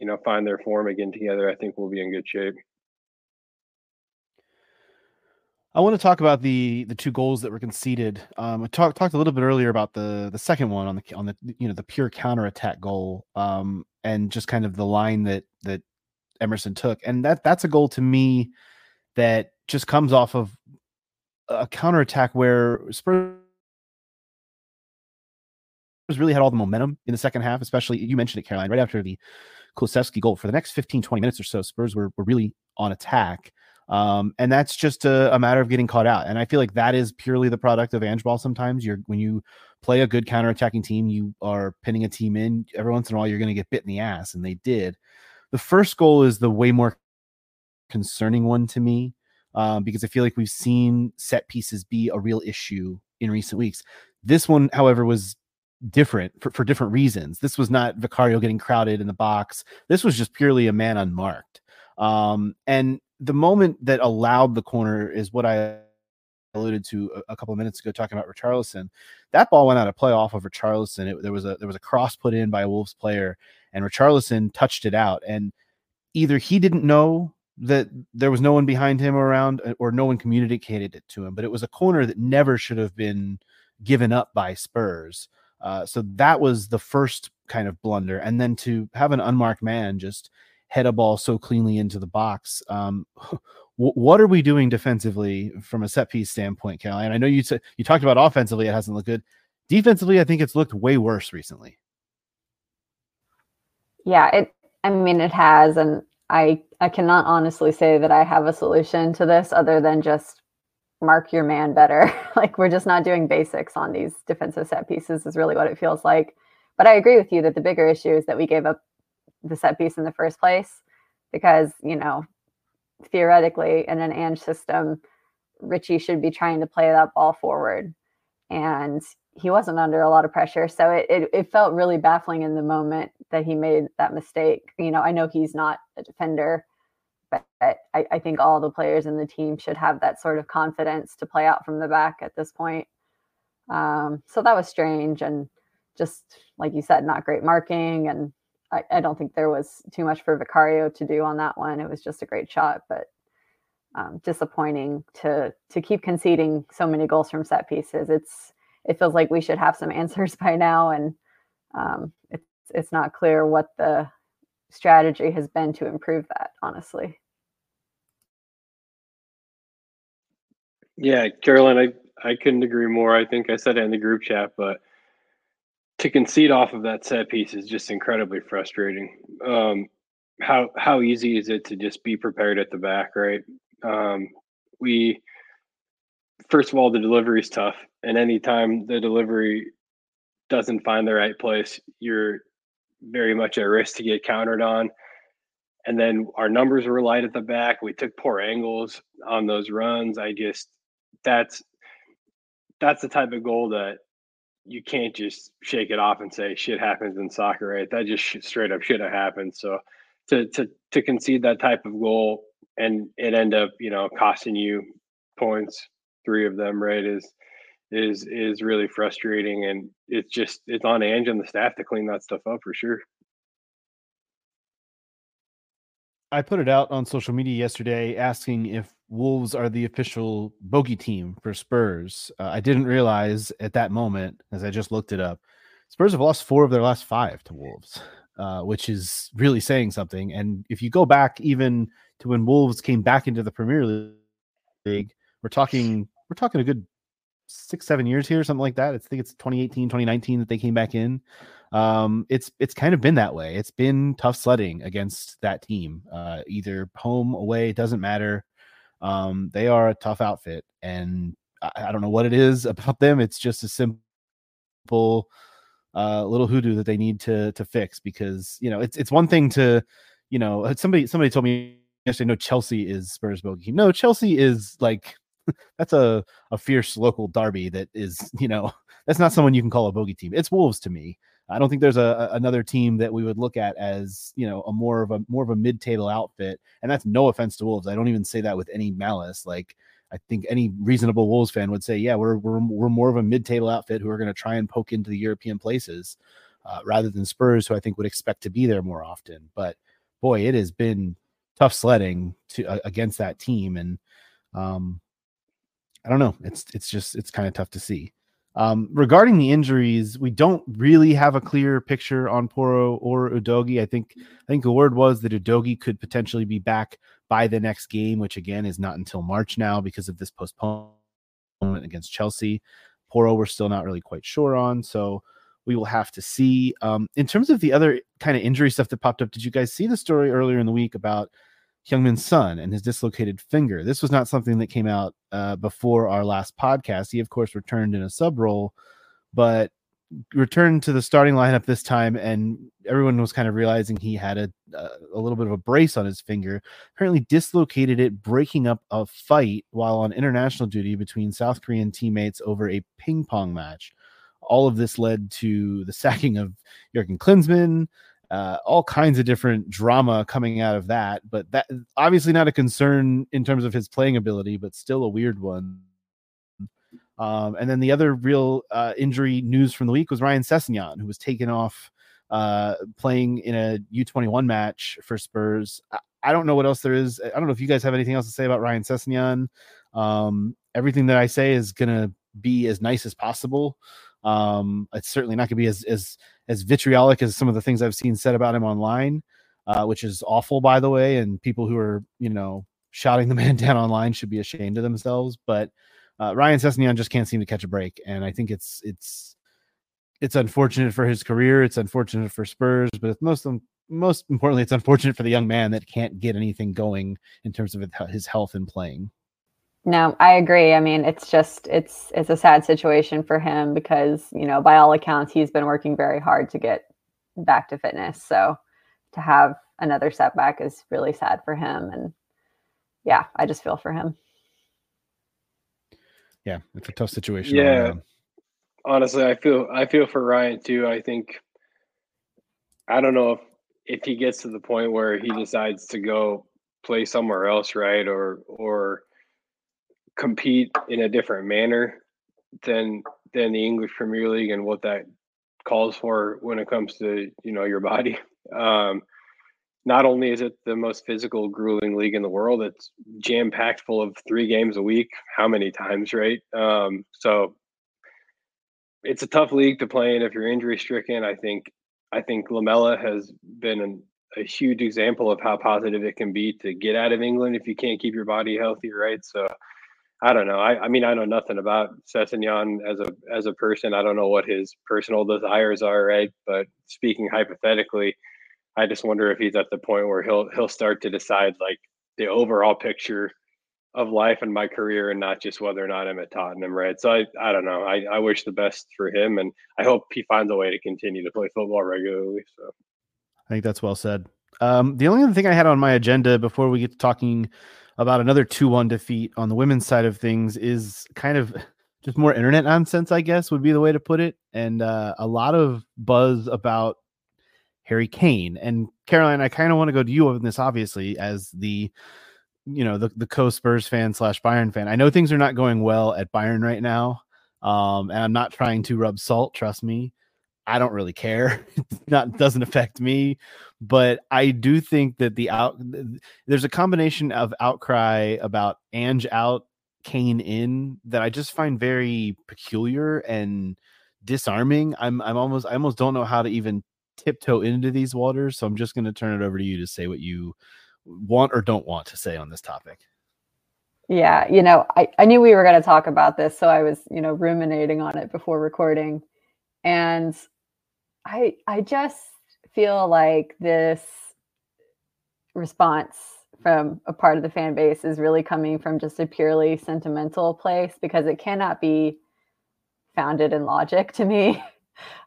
[SPEAKER 4] you know, find their form again together, I think we'll be in good shape.
[SPEAKER 3] I want to talk about the the two goals that were conceded. Um, I talked talked a little bit earlier about the the second one on the on the you know the pure counter attack goal, um, and just kind of the line that that Emerson took. And that that's a goal to me that just comes off of a counterattack where Spurs really had all the momentum in the second half, especially you mentioned it, Caroline, right after the Kulusevski goal. For the next 15, 20 minutes or so, Spurs were, were really on attack. Um, and that's just a, a, matter of getting caught out. And I feel like that is purely the product of Ange ball. Sometimes you're when you play a good counterattacking team, you are pinning a team in. Every once in a while, you're going to get bit in the ass, and they did. The first goal is the way more concerning one to me um, because I feel like we've seen set pieces be a real issue in recent weeks. This one, however, was different for, for different reasons. This was not Vicario getting crowded in the box. This was just purely a man unmarked. Um, and the moment that allowed the corner is what I alluded to a, a couple of minutes ago, talking about Richarlison. That ball went out of play off of Richarlison. It, there was a there was a cross put in by a Wolves player, and Richarlison touched it out. And either he didn't know that there was no one behind him around, uh, or no one communicated it to him. But it was a corner that never should have been given up by Spurs. Uh, so that was the first kind of blunder, and then to have an unmarked man just head a ball so cleanly into the box. Um, <laughs> what are we doing defensively from a set piece standpoint, Caroline? I know you t- you talked about offensively; it hasn't looked good. Defensively, I think it's looked way worse recently.
[SPEAKER 5] Yeah, it. I mean, it has, and I I cannot honestly say that I have a solution to this other than just mark your man better. <laughs> like we're just not doing basics on these defensive set pieces is really what it feels like. But I agree with you that the bigger issue is that we gave up the set piece in the first place because, you know, theoretically in an Ange system, Richie should be trying to play that ball forward. And he wasn't under a lot of pressure. So it, it, it, felt really baffling in the moment that he made that mistake. You know, I know he's not a defender, but I, I think all the players in the team should have that sort of confidence to play out from the back at this point. Um, so that was strange and just like you said, not great marking. And I, I don't think there was too much for Vicario to do on that one. It was just a great shot, but um, disappointing to to keep conceding so many goals from set pieces. It's it feels like we should have some <laughs> answers by now, and um, it's it's not clear what the strategy has been to improve that. Honestly.
[SPEAKER 4] Yeah, Carolyn, I I couldn't agree more. I think I said it in the group chat, but to concede off of that set piece is just incredibly frustrating. Um, how how easy is it to just be prepared at the back, right? Um, we first of all, the delivery is tough, and anytime the delivery doesn't find the right place, you're very much at risk to get countered on. And then our numbers were light at the back. We took poor angles on those runs. I just that's that's the type of goal that you can't just shake it off and say shit happens in soccer, right? That just straight up should have happened. So to to to concede that type of goal and it end up you know costing you points, three of them, right? Is is is really frustrating, and it's just it's on Ange and the staff to clean that stuff up for sure.
[SPEAKER 3] I put it out on social media yesterday asking if Wolves are the official bogey team for Spurs. Uh, I didn't realize at that moment, as I just looked it up, Spurs have lost four of their last five to Wolves, uh, which is really saying something. And if you go back even to when Wolves came back into the Premier League, we're talking we're talking a good six seven years here, something like that. I think it's 2018, 2019 that they came back in um, it's it's kind of been that way. It's been tough sledding against that team, uh, either home away it doesn't matter. Um, they are a tough outfit, and I, I, don't know what it is <laughs> about them. It's just a simple uh, little hoodoo that they need to to fix because you know it's it's one thing to you know somebody somebody told me yesterday no Chelsea is Spurs bogey. No, Chelsea is like <laughs> that's a a fierce local derby that is <laughs> you know that's not someone you can call a bogey team. It's Wolves to me. I don't think there's a, another team that we would look at as you know a more of a more of a mid-table outfit, and that's no offense to Wolves. I don't even say that with any malice. Like I think any reasonable Wolves fan would say, yeah, we're we're we're more of a mid-table outfit who are going to try and poke into the European places, uh, rather than Spurs, who I think would expect to be there more often. But boy, it has been tough sledding to uh, against that team, and um, I don't know. It's it's just it's kind of tough to see. Um, regarding the injuries, we don't really have a clear picture on Porro or Udogie. I think I think the word was that Udogie could potentially be back by the next game, which again is not until March now because of this postponement against Chelsea. Porro, we're still not really quite sure on, so we will have to see. Um, in terms of the other kind of injury stuff that popped up, did you guys see the story earlier in the week about Heung-Min Son and his dislocated finger. This was not something that came out uh, before our last podcast. He, of course, returned in a sub role, but returned to the starting lineup this time, and everyone was kind of realizing he had a, a little bit of a brace on his finger. Apparently, dislocated it, breaking up a fight while on international duty between South Korean teammates over a ping pong match. All of this led to the sacking of Jurgen Klinsmann, uh, all kinds of different drama coming out of that. But that obviously not a concern in terms of his playing ability, but still a weird one. Um, and then the other real uh, injury news from the week was Ryan Sessegnon, who was taken off uh, playing in a U21 match for Spurs. I, I, don't know what else there is. I don't know if you guys have anything else to say about Ryan Sessegnon. Um, everything that I say is going to be as nice as possible. Um, it's certainly not going to be as, as as vitriolic as some of the things I've seen said about him online, uh, which is awful, by the way. And people who are, you know, shouting the <laughs> man down online should be ashamed of themselves. But uh, Ryan Sessegnon just can't seem to catch a break, and I think it's it's it's unfortunate for his career. It's unfortunate for Spurs, but it's most most importantly, it's unfortunate for the young man that can't get anything going in terms of his health and playing.
[SPEAKER 5] No, I agree. I mean, it's just it's it's a sad situation for him because, you know, by all accounts he's been working very hard to get back to fitness. So to have another setback is really sad for him and yeah, I just feel for him.
[SPEAKER 3] Yeah, it's a tough situation.
[SPEAKER 4] Yeah. Honestly, I feel I feel for Ryan too. I think I don't know if if he gets to the point where he decides to go play somewhere else, right? Or or compete in a different manner than than the English Premier League and what that calls for when it comes to you know your body. <laughs> Um, not only is it the most physical, grueling league in the world, it's jam packed full of three games a week. How many times, right? Um, so it's a tough league to play in if you're injury stricken. I think I think Lamela has been an, a huge example of how positive it can be to get out of England if you can't keep your body healthy, right? So I don't know. I, I mean, I know nothing about Sessegnon as a as a person. I don't know what his personal desires are, right? But speaking hypothetically, I just wonder if he's at the point where he'll he'll start to decide like the overall picture of life and my career and not just whether or not I'm at Tottenham, right? So I, I don't know. I, I wish the best for him and I hope he finds a way to continue to play football regularly. So
[SPEAKER 3] I think that's well said. Um, the only other thing I had on my agenda before we get to talking about another 2 1 defeat on the women's side of things is kind of <laughs> just more internet nonsense, I guess would be the way to put it. And uh, a lot of buzz about Harry Kane. And Caroline, I kind of want to go to you on this, obviously, as the you know the the co Spurs fan slash Bayern fan. I know things are not going well at Bayern right now, um, and I'm not trying to rub salt. Trust me, I don't really care. <laughs> not doesn't affect me, but I do think that the out there's a combination of outcry about Ange out, Kane in that I just find very peculiar and disarming. I'm I'm almost I almost don't know how to even tiptoe into these waters. So I'm just going to turn it over to you to say what you want or don't want to say on this topic.
[SPEAKER 5] Yeah, you know, I, I knew we were going to talk about this, so I was, you know, ruminating on it before recording. And I I just feel like this response from a part of the fan base is really coming from just a purely sentimental place because it cannot be founded in logic to me. <laughs>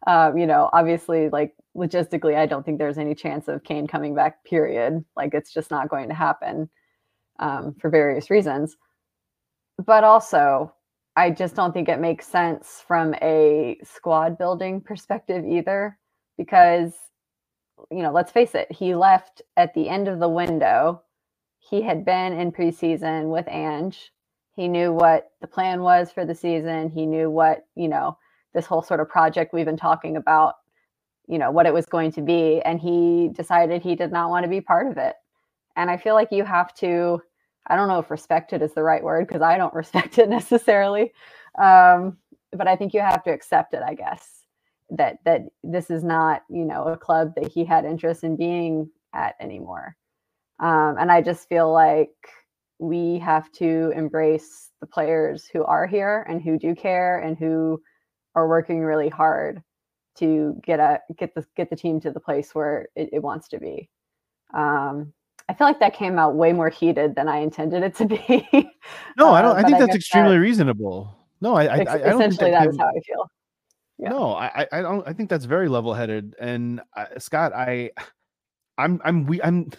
[SPEAKER 5] Um, you know, obviously, like logistically, I don't think there's any chance of Kane coming back, period. Like it's just not going to happen um, for various reasons. But also, I just don't think it makes sense from a squad building perspective either, because, you know, let's face it, he left at the end of the window. He had been in preseason with Ange. He knew what the plan was for the season. He knew what, you know, this whole sort of project we've been talking about you know what it was going to be and he decided he did not want to be part of it and i feel like you have to i don't know if respected is the right word because i don't <laughs> respect it necessarily um, but i think you have to accept it i guess that that this is not you know a club that he had interest in being at anymore um, and i just feel like we have to embrace the players who are here and who do care and who are working really hard to get a get the get the team to the place where it, it wants to be. Um, I feel like that came out way more heated than I intended it to be.
[SPEAKER 3] no, I don't. Uh, I think I that's extremely that, reasonable. No, I, I, I, I don't
[SPEAKER 5] essentially that, that is how I feel.
[SPEAKER 3] Yeah. No, I, I don't. I think that's very level-headed. And uh, Scott, I, I'm, I'm, we, I'm,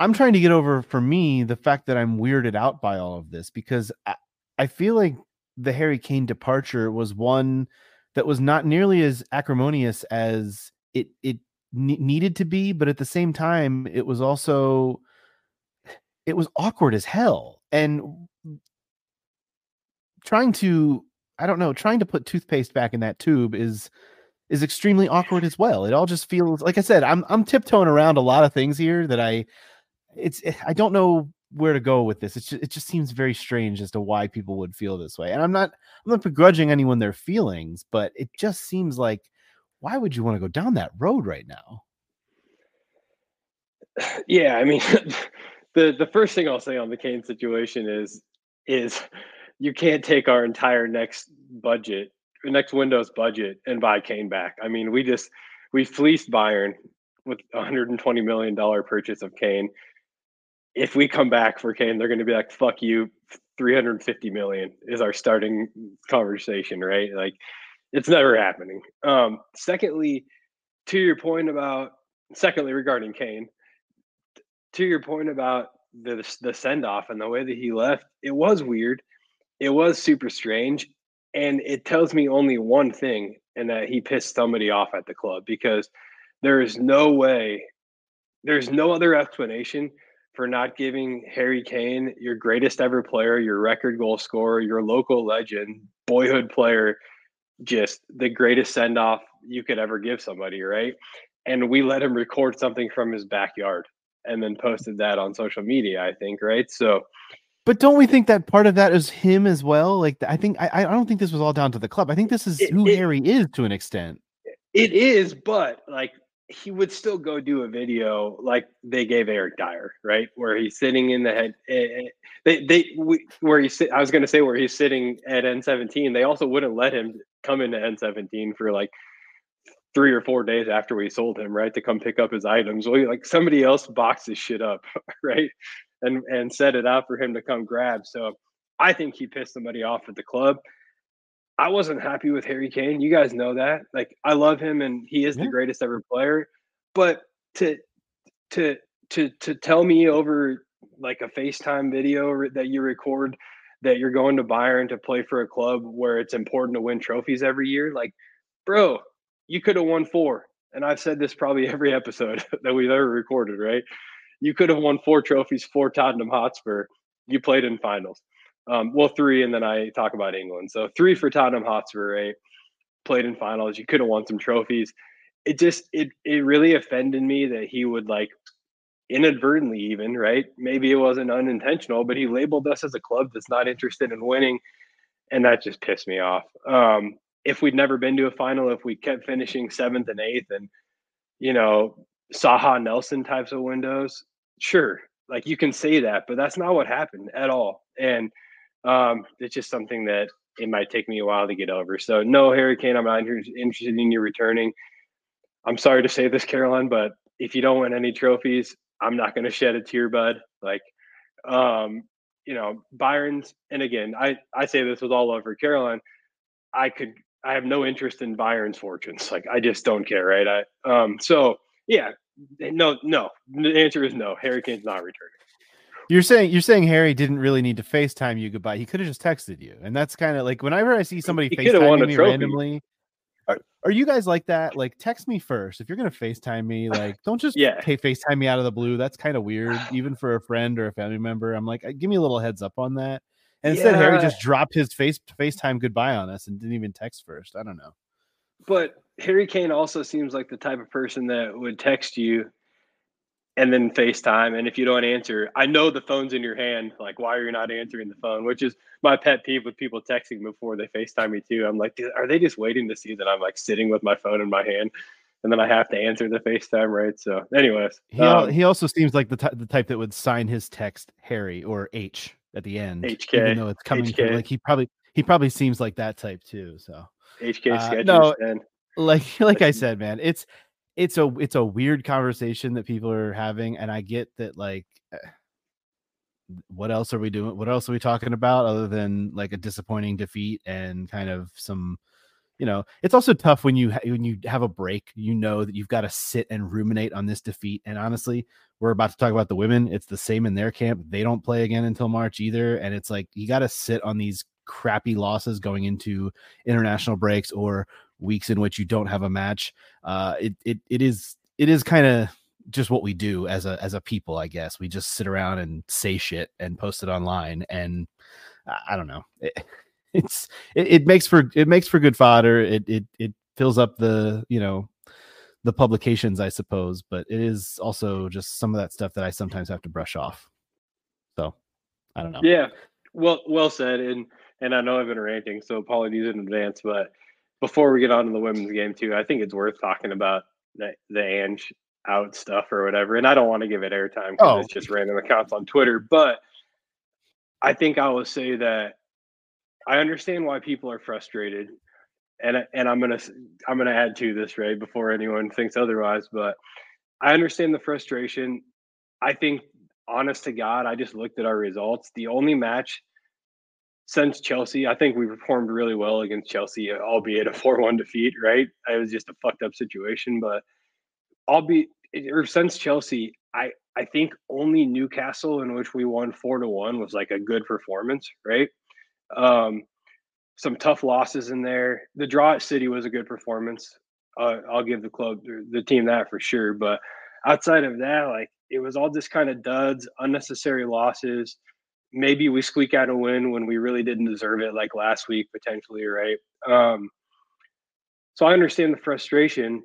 [SPEAKER 3] I'm trying to get over for me the fact that I'm weirded out by all of this because I, I feel like the Harry Kane departure was one that was not nearly as acrimonious as it it needed to be, but at the same time, it was also it was awkward as hell. And trying to I don't know, trying to put toothpaste back in that tube is is extremely awkward as well. It all just feels like I said, I'm I'm tiptoeing around a lot of things here that I it's eh, I don't know where to go with this. It's just, it just seems very strange as to why people would feel this way. And I'm not I'm not begrudging anyone their feelings, but it just seems like why would you want to go down that road right now? <sighs>
[SPEAKER 4] Yeah, I mean, <laughs> the the first thing I'll say on the Kane situation is is you can't take our entire next budget, next Windows budget, and buy Kane back. I mean, we just we fleeced Bayern with 120 million dollar purchase of Kane if we come back for Kane, they're going to be like, "Fuck you." 350 million is our starting conversation, right? Like it's never happening. Um, secondly, to your point about secondly regarding Kane, to your point about the the send off and the way that he left, it was weird. It was super strange, and it tells me only one thing, and that he pissed somebody off at the club because there is no way, there's no other explanation for not giving Harry Kane, your greatest ever player, your record goal scorer, your local legend, boyhood player, just the greatest send off you could ever give somebody, right? And we let him record something from his backyard and then posted that on social media, I think, right? So,
[SPEAKER 3] but don't we think that part of that is him as well? Like, I think I, I don't think this was all down to the club. I think this is it, who it, Harry is to an extent.
[SPEAKER 4] It is, but like he would still go do a video like they gave Eric Dier, right, where he's sitting in the head. Eh, eh, they they we, where he's. I was going to say where he's sitting at N17. They also wouldn't let him come into N17 for like three or four days after we sold him, right, to come pick up his items. Well, like somebody else boxed his shit up, <laughs> right, and and set it out for him to come grab. So I think he pissed somebody off at the club. I wasn't happy with Harry Kane. You guys know that. Like I love him and he is yeah. the greatest ever player. But to to to to tell me over like a FaceTime video that you record that you're going to Bayern to play for a club where it's important to win trophies every year, like, bro, you could have won four. And I've said this probably <laughs> every episode <laughs> that we've ever recorded, right? You could have won four trophies for Tottenham Hotspur. You played in finals. Um, well, three, and then I talk about England. So three for Tottenham Hotspur, right? Played in finals. You could have won some trophies. It just it it really offended me that he would like inadvertently even right maybe it wasn't unintentional but he labeled us as a club that's not interested in winning and that just pissed me off um, if we'd never been to a final if we kept finishing seventh and eighth and you know saha nelson types of windows sure like you can say that but that's not what happened at all and um, it's just something that it might take me a while to get over. So no, Harry Kane, I'm not interested in you returning. I'm sorry to say this, Caroline, but if you don't win any trophies, I'm not going to shed a tear, bud. Like, um, you know, Bayern's, and again, I I say this with all love for Caroline. I could, I have no interest in Bayern's fortunes. Like, I just don't care, right? I um, so yeah, no, no. The answer is no. Harry Kane's not returning.
[SPEAKER 3] You're saying you're saying Harry didn't really need to FaceTime you goodbye. He could have just texted you, and that's kind of like whenever I see somebody FaceTime me randomly. Are, are, you guys like that? Like, text me first if you're gonna FaceTime me. <laughs> Like, don't just yeah. Pay, FaceTime me out of the blue. That's kind of weird, even for a friend or a family member. I'm like, uh, give me a little heads up on that. And instead, yeah. Harry just dropped his face FaceTime goodbye on us and didn't even text first. I don't know.
[SPEAKER 4] But Harry Kane also seems like the type of person that would text you and then FaceTime. And if you don't answer, I know the phone's in your hand. Like, why are you not answering the phone? Which is my pet peeve with people texting before they FaceTime me too. I'm like, are they just waiting to see that I'm like sitting with my phone in my hand? And then I have to answer the FaceTime, right? So, anyways,
[SPEAKER 3] he, um, he also seems like the, t- the type that would sign his text Harry or H at the end,
[SPEAKER 4] HK.
[SPEAKER 3] Even though it's coming HK. from like he probably he probably seems like that type too. So
[SPEAKER 4] HK uh. No, and
[SPEAKER 3] like <laughs> like I said, man, it's it's a it's a weird conversation that people are having and i get that like eh, what else are we doing what else are we talking about other than like a disappointing defeat and kind of some you know it's also tough when you ha- when you have a break you know that you've got to sit and ruminate on this defeat and honestly we're about to talk about the women it's the same in their camp they don't play again until march either and it's like you got to sit on these crappy losses going into international breaks or weeks in which you don't have a match. Uh, it it it is it is kind of just what we do as a as a people, I guess. We just sit around and say shit and post it online, and I don't know. It, <laughs> it's it, it makes for it makes for good fodder. It it it fills up the you know the publications, I suppose, but it is also just some of that stuff that I sometimes have to brush off. So I don't know.
[SPEAKER 4] Yeah. Well, well said. And and I know I've been ranting, so apologies in advance. But before we get on to the women's game too, I think it's worth talking about the the Ange out stuff or whatever. And I don't want to give it airtime because oh. it's just random accounts on Twitter. But I think I will say that I understand why people are frustrated, and and I'm gonna I'm gonna add to this Ray, before anyone thinks otherwise. But I understand the frustration. I think honest to God, I just looked at our results. The only match since Chelsea, I think we performed really well against Chelsea, albeit a <laughs> 4 1 defeat, right? It was just a fucked up situation. But albeit, or since Chelsea, I, I think only Newcastle, in which we won 4 to 1, was like a good performance, right? Um, some tough losses in there. The draw at City was a good performance. Uh, I'll give the club, the team that for sure. But outside of that, like it was all just kind of duds, unnecessary losses maybe we squeak out a win when we really didn't deserve it, like last week potentially, right? Um, so I understand the frustration,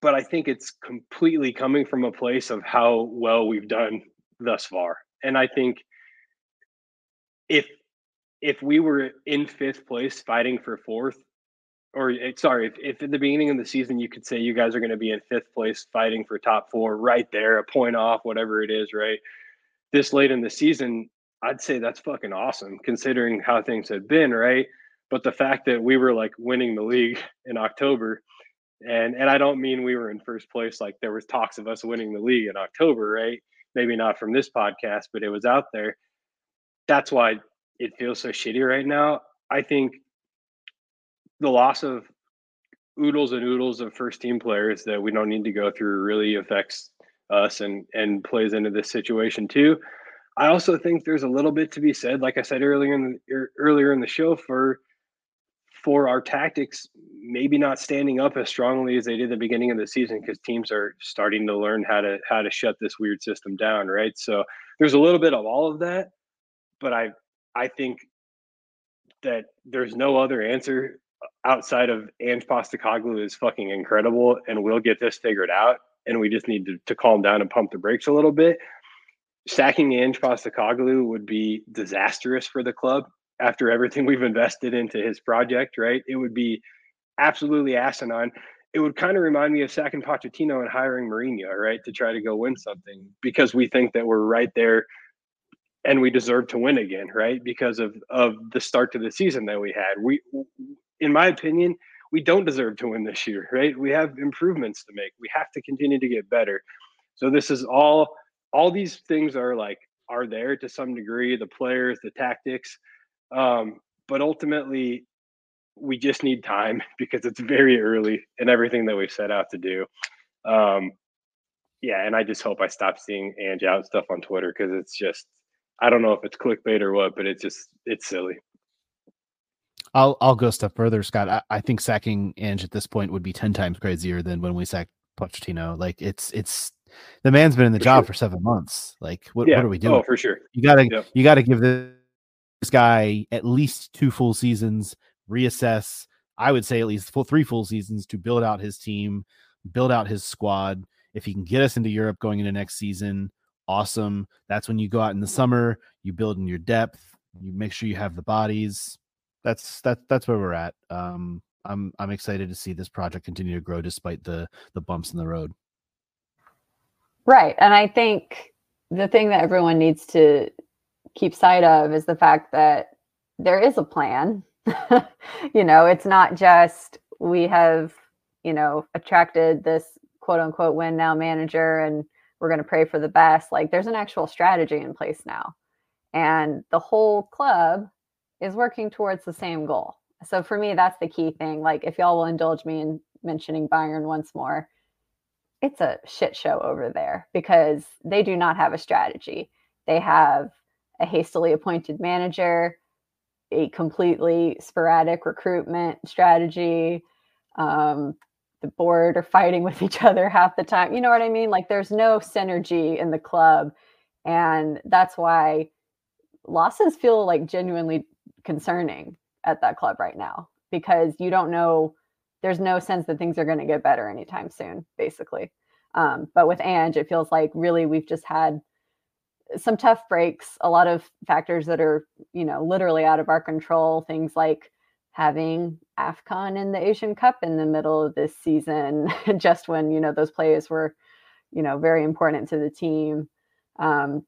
[SPEAKER 4] but I think it's completely coming from a place of how well we've done thus far. And I think if if we were in fifth place fighting for fourth, or eh, sorry, if, if at the beginning of the season you could say you guys are going to be in fifth place fighting for top four, right there, a point off, whatever it is, right? This late in the season, I'd say that's fucking awesome considering how things had been, right? But the fact that we were like winning the league <laughs> in October, and and I don't mean we were in first place, like there was talks of us winning the league in October, right? Maybe not from this podcast, but it was out there. That's why it feels so shitty right now. I think the loss of oodles and oodles of first team players that we don't need to go through really affects us and and plays into this situation too. I also think there's a little bit to be said, like I said earlier in the er, earlier in the show, for for our tactics maybe not standing up as strongly as they did the beginning of the season because teams are starting to learn how to how to shut this weird system down, right? So there's a little bit of all of that, but I I think that there's no other answer uh, outside of Ange Postecoglou is fucking incredible, and we'll get this figured out. And we just need to, to calm down and pump the brakes a little bit sacking Ange Postecoglou would be disastrous for the club after everything <laughs> we've invested into his project, right? It would be absolutely asinine. It would kind of remind me of sacking Pochettino and hiring Mourinho, right, to try to go win something because we think that we're right there and we deserve to win again, right? Because of of the start to the season that we had. We in my opinion, we don't deserve to win this year, right? We have improvements to make. We have to continue to get better. So this is all all these things are like are there to some degree the players the tactics um, but ultimately we just need time <laughs> because it's very early in everything that we set out to do um, yeah and i just hope i stop seeing Ange out stuff on twitter because it's just i don't know if it's clickbait or what but it's just it's silly
[SPEAKER 3] I'll I'll go a step further, Scott. I, I think sacking Ange at this point would be ten times crazier than when we sacked Pochettino. Like it's it's the man's been in the for job sure. for seven months. Like, what, yeah. what are we doing?
[SPEAKER 4] Oh, for sure.
[SPEAKER 3] You gotta you gotta give this guy at least two full seasons, reassess. I would say at least full three full seasons to build out his team, build out his squad. If he can get us into Europe going into next season, awesome. That's when you go out in the summer, you build in your depth, you make sure you have the bodies. That's that that's where we're at. Um, I'm I'm excited to see this project continue to grow despite the the bumps in the road.
[SPEAKER 5] Right. And I think the thing that everyone needs to keep sight of is the fact that there is a plan. <laughs> you know, it's not just we have, you know, attracted this quote unquote win now manager and we're going to pray for the best. Like there's an actual strategy in place now. And the whole club is working towards the same goal. So for me, that's the key thing. Like if y'all will indulge me in mentioning Bayern once more, it's a shit show over there because they do not have a strategy. They have a hastily appointed manager, a completely sporadic recruitment strategy. Um, the board are fighting with <laughs> each other half the time. You know what I mean? Like there's no synergy in the club. And that's why losses feel like genuinely concerning at that club right now because you don't know there's no sense that things are going to get better anytime soon, basically. Um, but with Ange, it feels like really we've just had some tough breaks, a lot of factors that are, you know, literally out of our control. Things like having AFCON and the Asian Cup in the middle of this season, <laughs> just when, you know, those players were, you know, very important to the team. Um,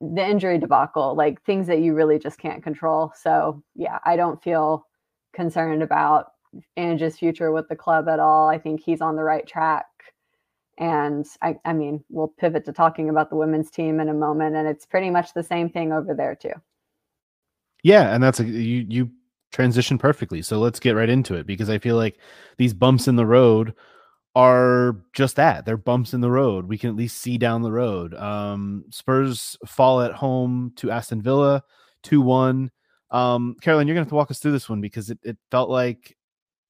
[SPEAKER 5] the injury debacle, like things that you really just can't control. So, yeah, I don't feel concerned about Ange's future with the club at all. I think he's on the right track. And I, I mean, we'll pivot to talking about the women's team in a moment, and it's pretty much the same thing over there too.
[SPEAKER 3] Yeah, and that's a you you transition perfectly. So let's get right into it because I feel like these bumps in the road are just that. They're bumps in the road. We can at least see down the road. Um, Spurs fall at home to Aston Villa 2 1. Um, Caroline, you're going to have to walk us through this one because it, it felt like,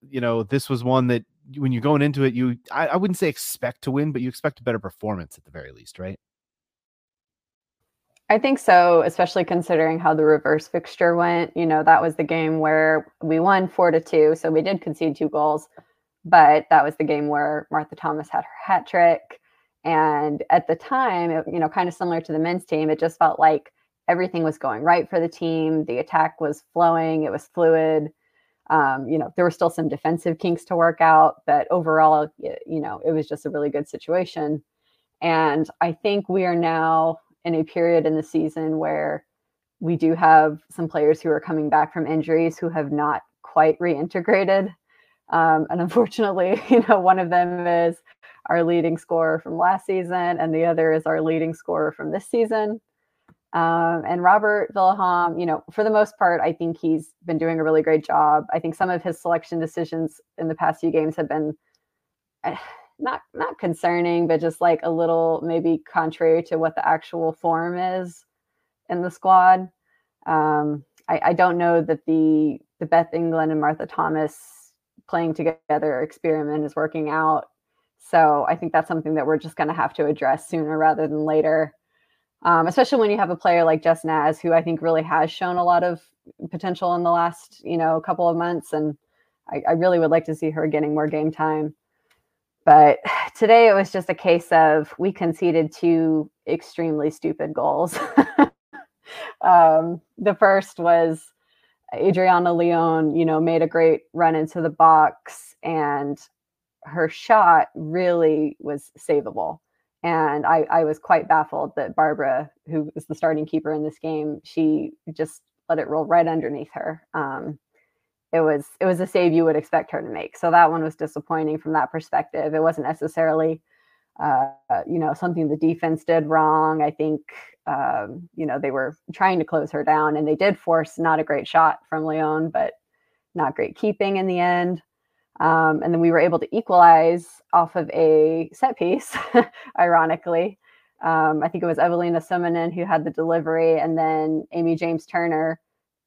[SPEAKER 3] you know, this was one that when you're going into it, you, I, I wouldn't say expect to win, but you expect a better performance at the very least, right?
[SPEAKER 5] I think so, especially considering how the reverse fixture went. You know, that was the game where we won four to two. So we did concede two goals, but that was the game where Martha Thomas had her hat trick. And at the time, it, you know, kind of similar to the men's team, it just felt like everything was going right for the team. The attack was flowing, it was fluid. Um, you know, there were still some defensive kinks to work out, but overall, you know, it was just a really good situation. And I think we are now in a period in the season where we do have some players who are coming back from injuries who have not quite reintegrated. Um, and unfortunately, <laughs> you know, one of them is our leading scorer from last season, and the other is our leading scorer from this season. Um, and Robert Vilahamn, you know, for the most part, I think he's been doing a really great job. I think some of his selection decisions in the past few games have been uh, not not concerning, but just like a little maybe contrary to what the actual form is in the squad. Um, I, I don't know that the the Beth England and Martha Thomas playing together experiment is working out. So I think that's something that we're just going to have to address sooner rather than later um, especially when you have a player like Jess Naz, who I think really has shown a lot of potential in the last, you know, couple of months. And I, I really would like to see her getting more game time. But <sighs> today it was just a case of we conceded two extremely stupid goals. <laughs> um, the first was Adriana Leon, you know, made a great run into the box and her shot really was savable. And I, I was quite baffled that Barbara, who was the starting keeper in this game, she just let it roll right underneath her. Um, it was it was a save you would expect her to make. So that one was disappointing from that perspective. It wasn't necessarily, uh, you know, something the defense did wrong. I think, um, you know, they were trying to close her down, and they did force not a great shot from Leon, but not great keeping in the end. Um, and then we were able to equalize off of a set piece, <laughs> ironically. Um, I think it was Eveliina Summanen who had the delivery, and then Amy James Turner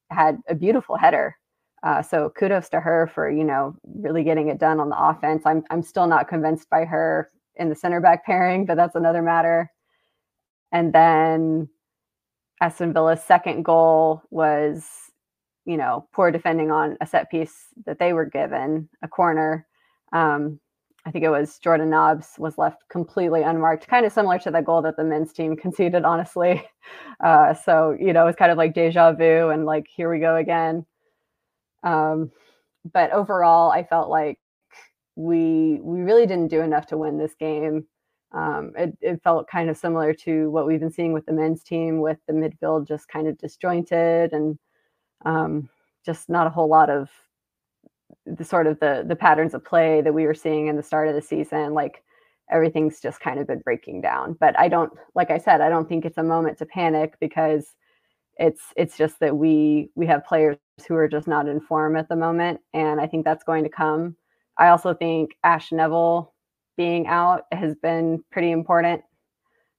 [SPEAKER 5] had a beautiful header. Uh, so kudos to her for you know really getting it done on the offense. I'm I'm still not convinced by her in the center back pairing, but that's another matter. And then Aston Villa's second goal was you know, poor defending on a set piece that they were given, a corner. Um, I think it was Jordan Nobbs was left completely unmarked, kind of similar to the goal that the men's team <laughs> conceded, honestly. Uh, so, you know, it was kind of like deja vu and like, here we go again. Um, but overall, I felt like we we really didn't do enough to win this game. Um, it, it felt kind of similar to what we've been seeing with the men's team, with the midfield just kind of disjointed and um, just not a whole lot of the sort of the the patterns of play that we were seeing in the start of the season like everything's just kind of been breaking down but i don't like i said i don't think it's a moment to panic because it's it's just that we we have players who are just not in form at the moment and i think that's going to come i also think ash neville being out has been pretty important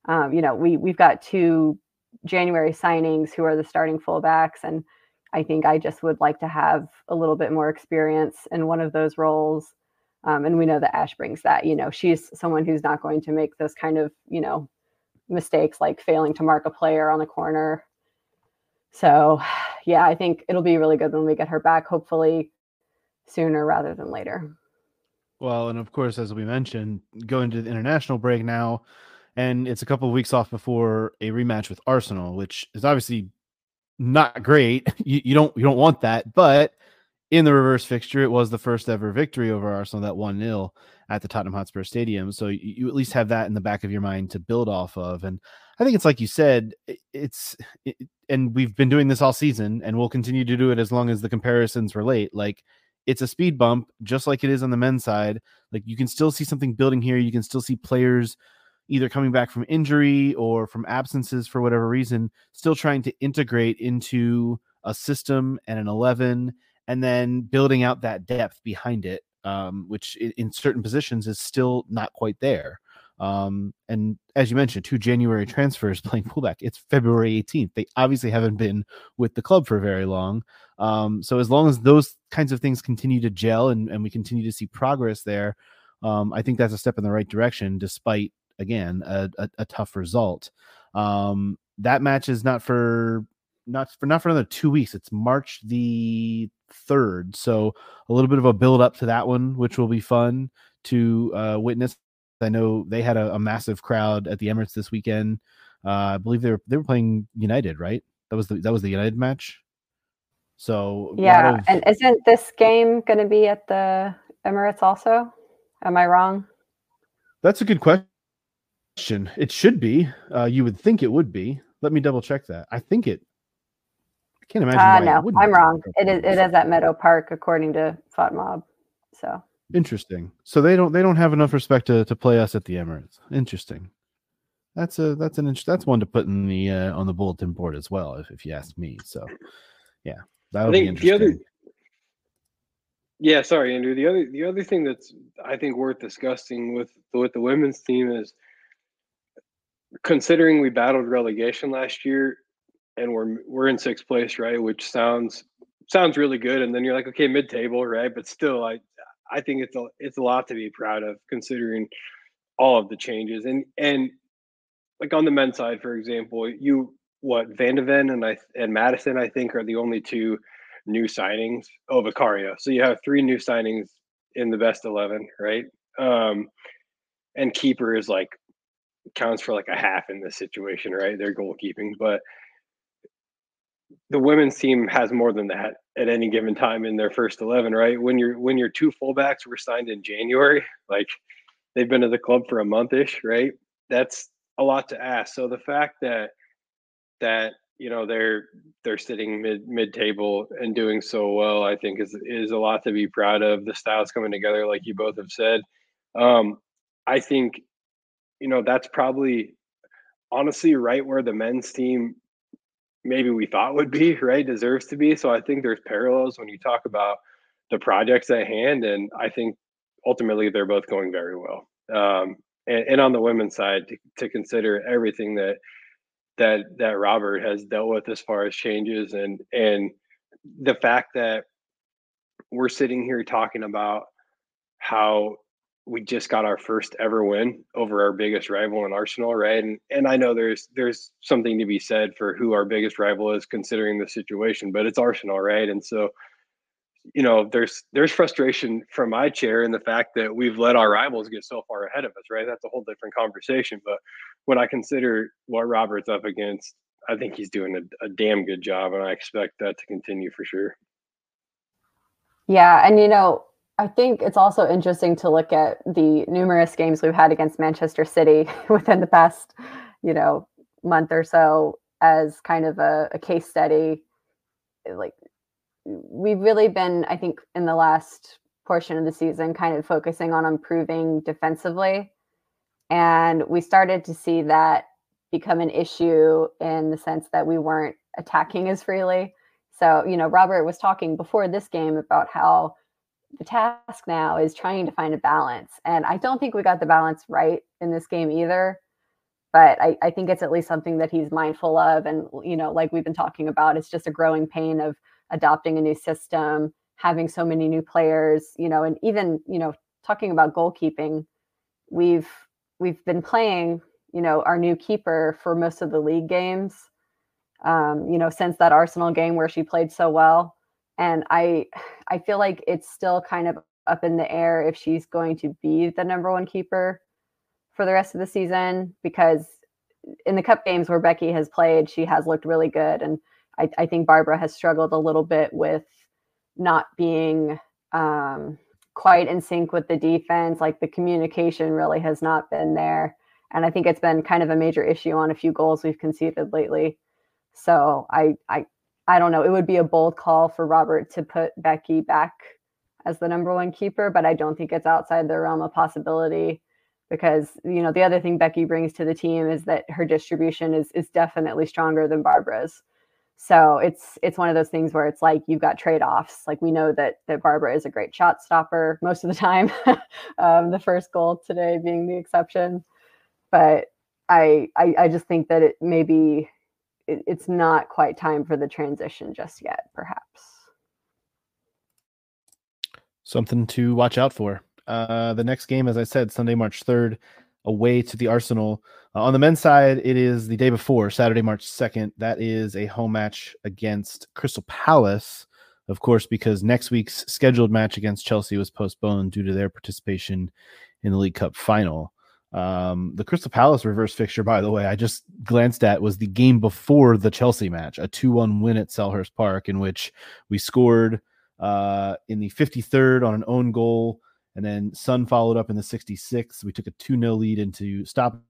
[SPEAKER 5] um, you know we we've got two january signings who are the starting fullbacks and I think I just would like to have a little bit more experience in one of those roles. Um, and we know that Ash brings that. You know, she's someone who's not going to make those kind of, you know, mistakes like failing to mark a player on the corner. So, <sighs> yeah, I think it'll be really good when we get her back, hopefully sooner rather than later.
[SPEAKER 3] Well, and of course, as we mentioned, going to the international break now, and it's a couple of weeks off before a rematch with Arsenal, which is obviously not great. <laughs> You, you don't you don't want that, but in the reverse fixture, it was the first ever victory over Arsenal, that one 0 at the Tottenham Hotspur Stadium. So you, at least have that in the back of your mind to build off of. And I think it's like you said, it's it, and we've been doing this all season, and we'll continue to do it as long as the comparisons relate. Like it's a speed bump, just like it is on the men's side. Like you can still see something building here. You can still see players either coming back from injury or from absences for whatever reason, still trying to integrate into a system and an 11, and then building out that depth behind it, um, which in, in certain positions is still not quite there. Um, and as you mentioned, two January transfers <laughs> playing pullback. It's February 18th. They obviously haven't been with the club for very long. Um, so as long as those kinds of things continue to gel and, and we continue to see progress there, um, I think that's a step in the right direction, despite again a, a, a tough result. Um, that match is not for not for not for another two weeks. It's March the third, so a little bit of a build up to that one, which will be fun to uh, witness. I know they had a, a, massive crowd at the Emirates this weekend. Uh, I believe they were they were playing United, right? That was the that was the United match. So
[SPEAKER 5] yeah, of... and isn't this game going to be at the Emirates also? Am I wrong?
[SPEAKER 3] That's a good question. It should be. Uh, you would think it would be. Let me double check that. I think it. I can't imagine.
[SPEAKER 5] Uh, no, I'm wrong. It is. It is at Meadow Park, according to FotMob. So
[SPEAKER 3] Interesting. So they don't they don't have enough respect to, to play us at the Emirates. Interesting. That's a that's an that's one to put in the uh, on the bulletin board as well, if, if you ask me. So, yeah, that would be interesting. The other,
[SPEAKER 4] yeah, sorry, Andrew. The other the other thing that's I think worth discussing with with the women's team is considering we battled relegation last year and we're we're in sixth place, right? Which sounds sounds really good, and then you're like, okay, mid table, right? But still, I I think it's a it's a lot to be proud of considering all of the changes and and like on the men's side, for example, you what Van de Ven and I and Maddison I think are the only two new signings. Oh, Vicario. So you have three new signings in the best eleven, right? Um, and keeper is like counts for like a half in this situation, right? They're goalkeeping, but the women's team has more than that at any given time in their first 11 right? When you're when your two fullbacks were signed in january like they've been to the club for a monthish right? That's a lot to ask. So the fact that that you know they're they're sitting mid mid table and doing so well i think is is a lot to be proud of. The styles coming together like you both have said. Um i think you know that's probably honestly right where the men's team maybe we thought would be, <laughs> right? Deserves to be. So I think there's parallels when you talk about the projects at hand. And I think ultimately they're both going very well. Um, and, and, on the women's side, to, to, consider everything that that that Robert has dealt with as far as changes and and the fact that we're sitting here talking about how we just got our first ever win over our biggest rival in Arsenal, right? And and I know there's there's something to be said for who our biggest rival is considering the situation, but it's Arsenal, right? And so you know, there's there's frustration from my chair in the fact that we've let our rivals get so far ahead of us, right? That's a whole different conversation. But when I consider what Robert's up against, I think he's doing a, a damn good job, and I expect that to continue for sure.
[SPEAKER 5] Yeah, and you know, I think it's also interesting to look at the numerous games we've had against Manchester City <laughs> within the past, you know, month or so as kind of a, a case study. Like we've really been, I think, in the last portion of the season, kind of focusing on improving defensively. And we started to see that become an issue in the sense that we weren't attacking as freely. So, you know, Robert was talking before this game about how the task now is trying to find a balance. And I don't think we got the balance right in this game either. But I, I think it's at least something that he's mindful of. And, you know, like we've been talking about, it's just a growing pain of adopting a new system, having so many new players, you know, and even, you know, talking about goalkeeping, we've we've been playing, you know, our new keeper for most of the league games. Um, you know, since that Arsenal game where she played so well and i i feel like it's still kind of up in the air if she's going to be the number one keeper for the rest of the season because in the cup games where becky has played she has looked really good and i, I think barbara has struggled a little bit with not being um, quite in sync with the defense like the communication really has not been there and i think it's been kind of a major issue on a few goals we've conceded lately. So i i I don't know. It would be a bold call for Robert to put Becky back as the number one keeper, but I don't think it's outside the realm of possibility because you know the other thing Becky brings to the team is that her distribution is is definitely stronger than Barbara's. So it's it's one of those things where it's like you've got trade offs. Like we know that that Barbara is a great shot stopper most of the time. <laughs> um, the first goal today being the exception, but I, I I just think that it maybe it, it's not quite time for the transition just yet, perhaps.
[SPEAKER 3] Something to watch out for. Uh, the next game, as I said, Sunday, March 3rd, away to the Arsenal. Uh, on the men's side, it is the day before, Saturday, March 2nd. That is a home match against Crystal Palace, of course, because next week's scheduled match against Chelsea was postponed due to their participation in the League Cup final. Um, the Crystal Palace reverse fixture, by the way, I just glanced at was the game before the Chelsea match, a 2 1 win at Selhurst Park, in which we scored uh, in the 53rd on an own goal. And then Son followed up in the 66th. We took a 2 0 lead into stoppage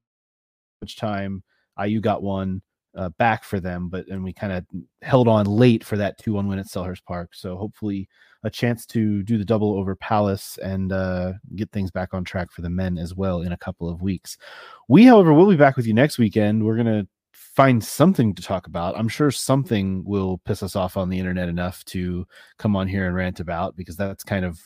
[SPEAKER 3] time. Ayew got one uh, back for them, but and we kind of held on late for that 2 1 win at Selhurst Park. So hopefully a chance to do the double over Palace and uh, get things back on track for the men as well in a couple of weeks. We, however, will be back with you next weekend. We're going to find something to talk about. I'm sure something will piss us off on the internet enough to come on here and rant about because that's kind of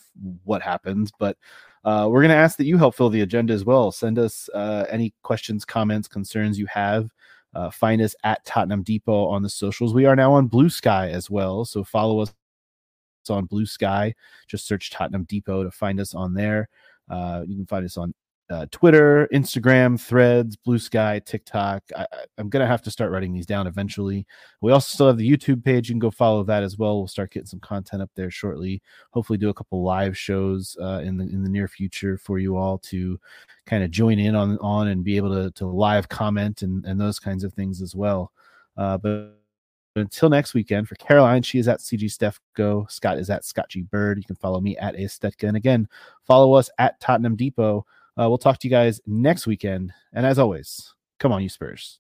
[SPEAKER 3] what happens. But uh, we're going to ask that you help fill the agenda as well. Send us uh, any questions, comments, concerns you have. Uh, find us at Tottenham Depot on the socials. We are now on Blue Sky as well. So follow us on Blue Sky. Just search Tottenham Depot to find us on there. Uh, you can find us on uh, Twitter, Instagram, Threads, Blue Sky, TikTok. I, am gonna have to start writing these down eventually. We also still have the YouTube page. You can go follow that as well. We'll start getting some content up there shortly. Hopefully, do a couple live shows uh, in the in the near future for you all to kind of join in on on and be able to to live comment and and those kinds of things as well. Uh, but until next weekend, for Caroline, she is at CG Stefko. Scott is at Scott G Bird. You can follow me at Estetka. And again, follow us at Tottenham Depot. Uh, we'll talk to you guys next weekend. And as always, come on, you Spurs.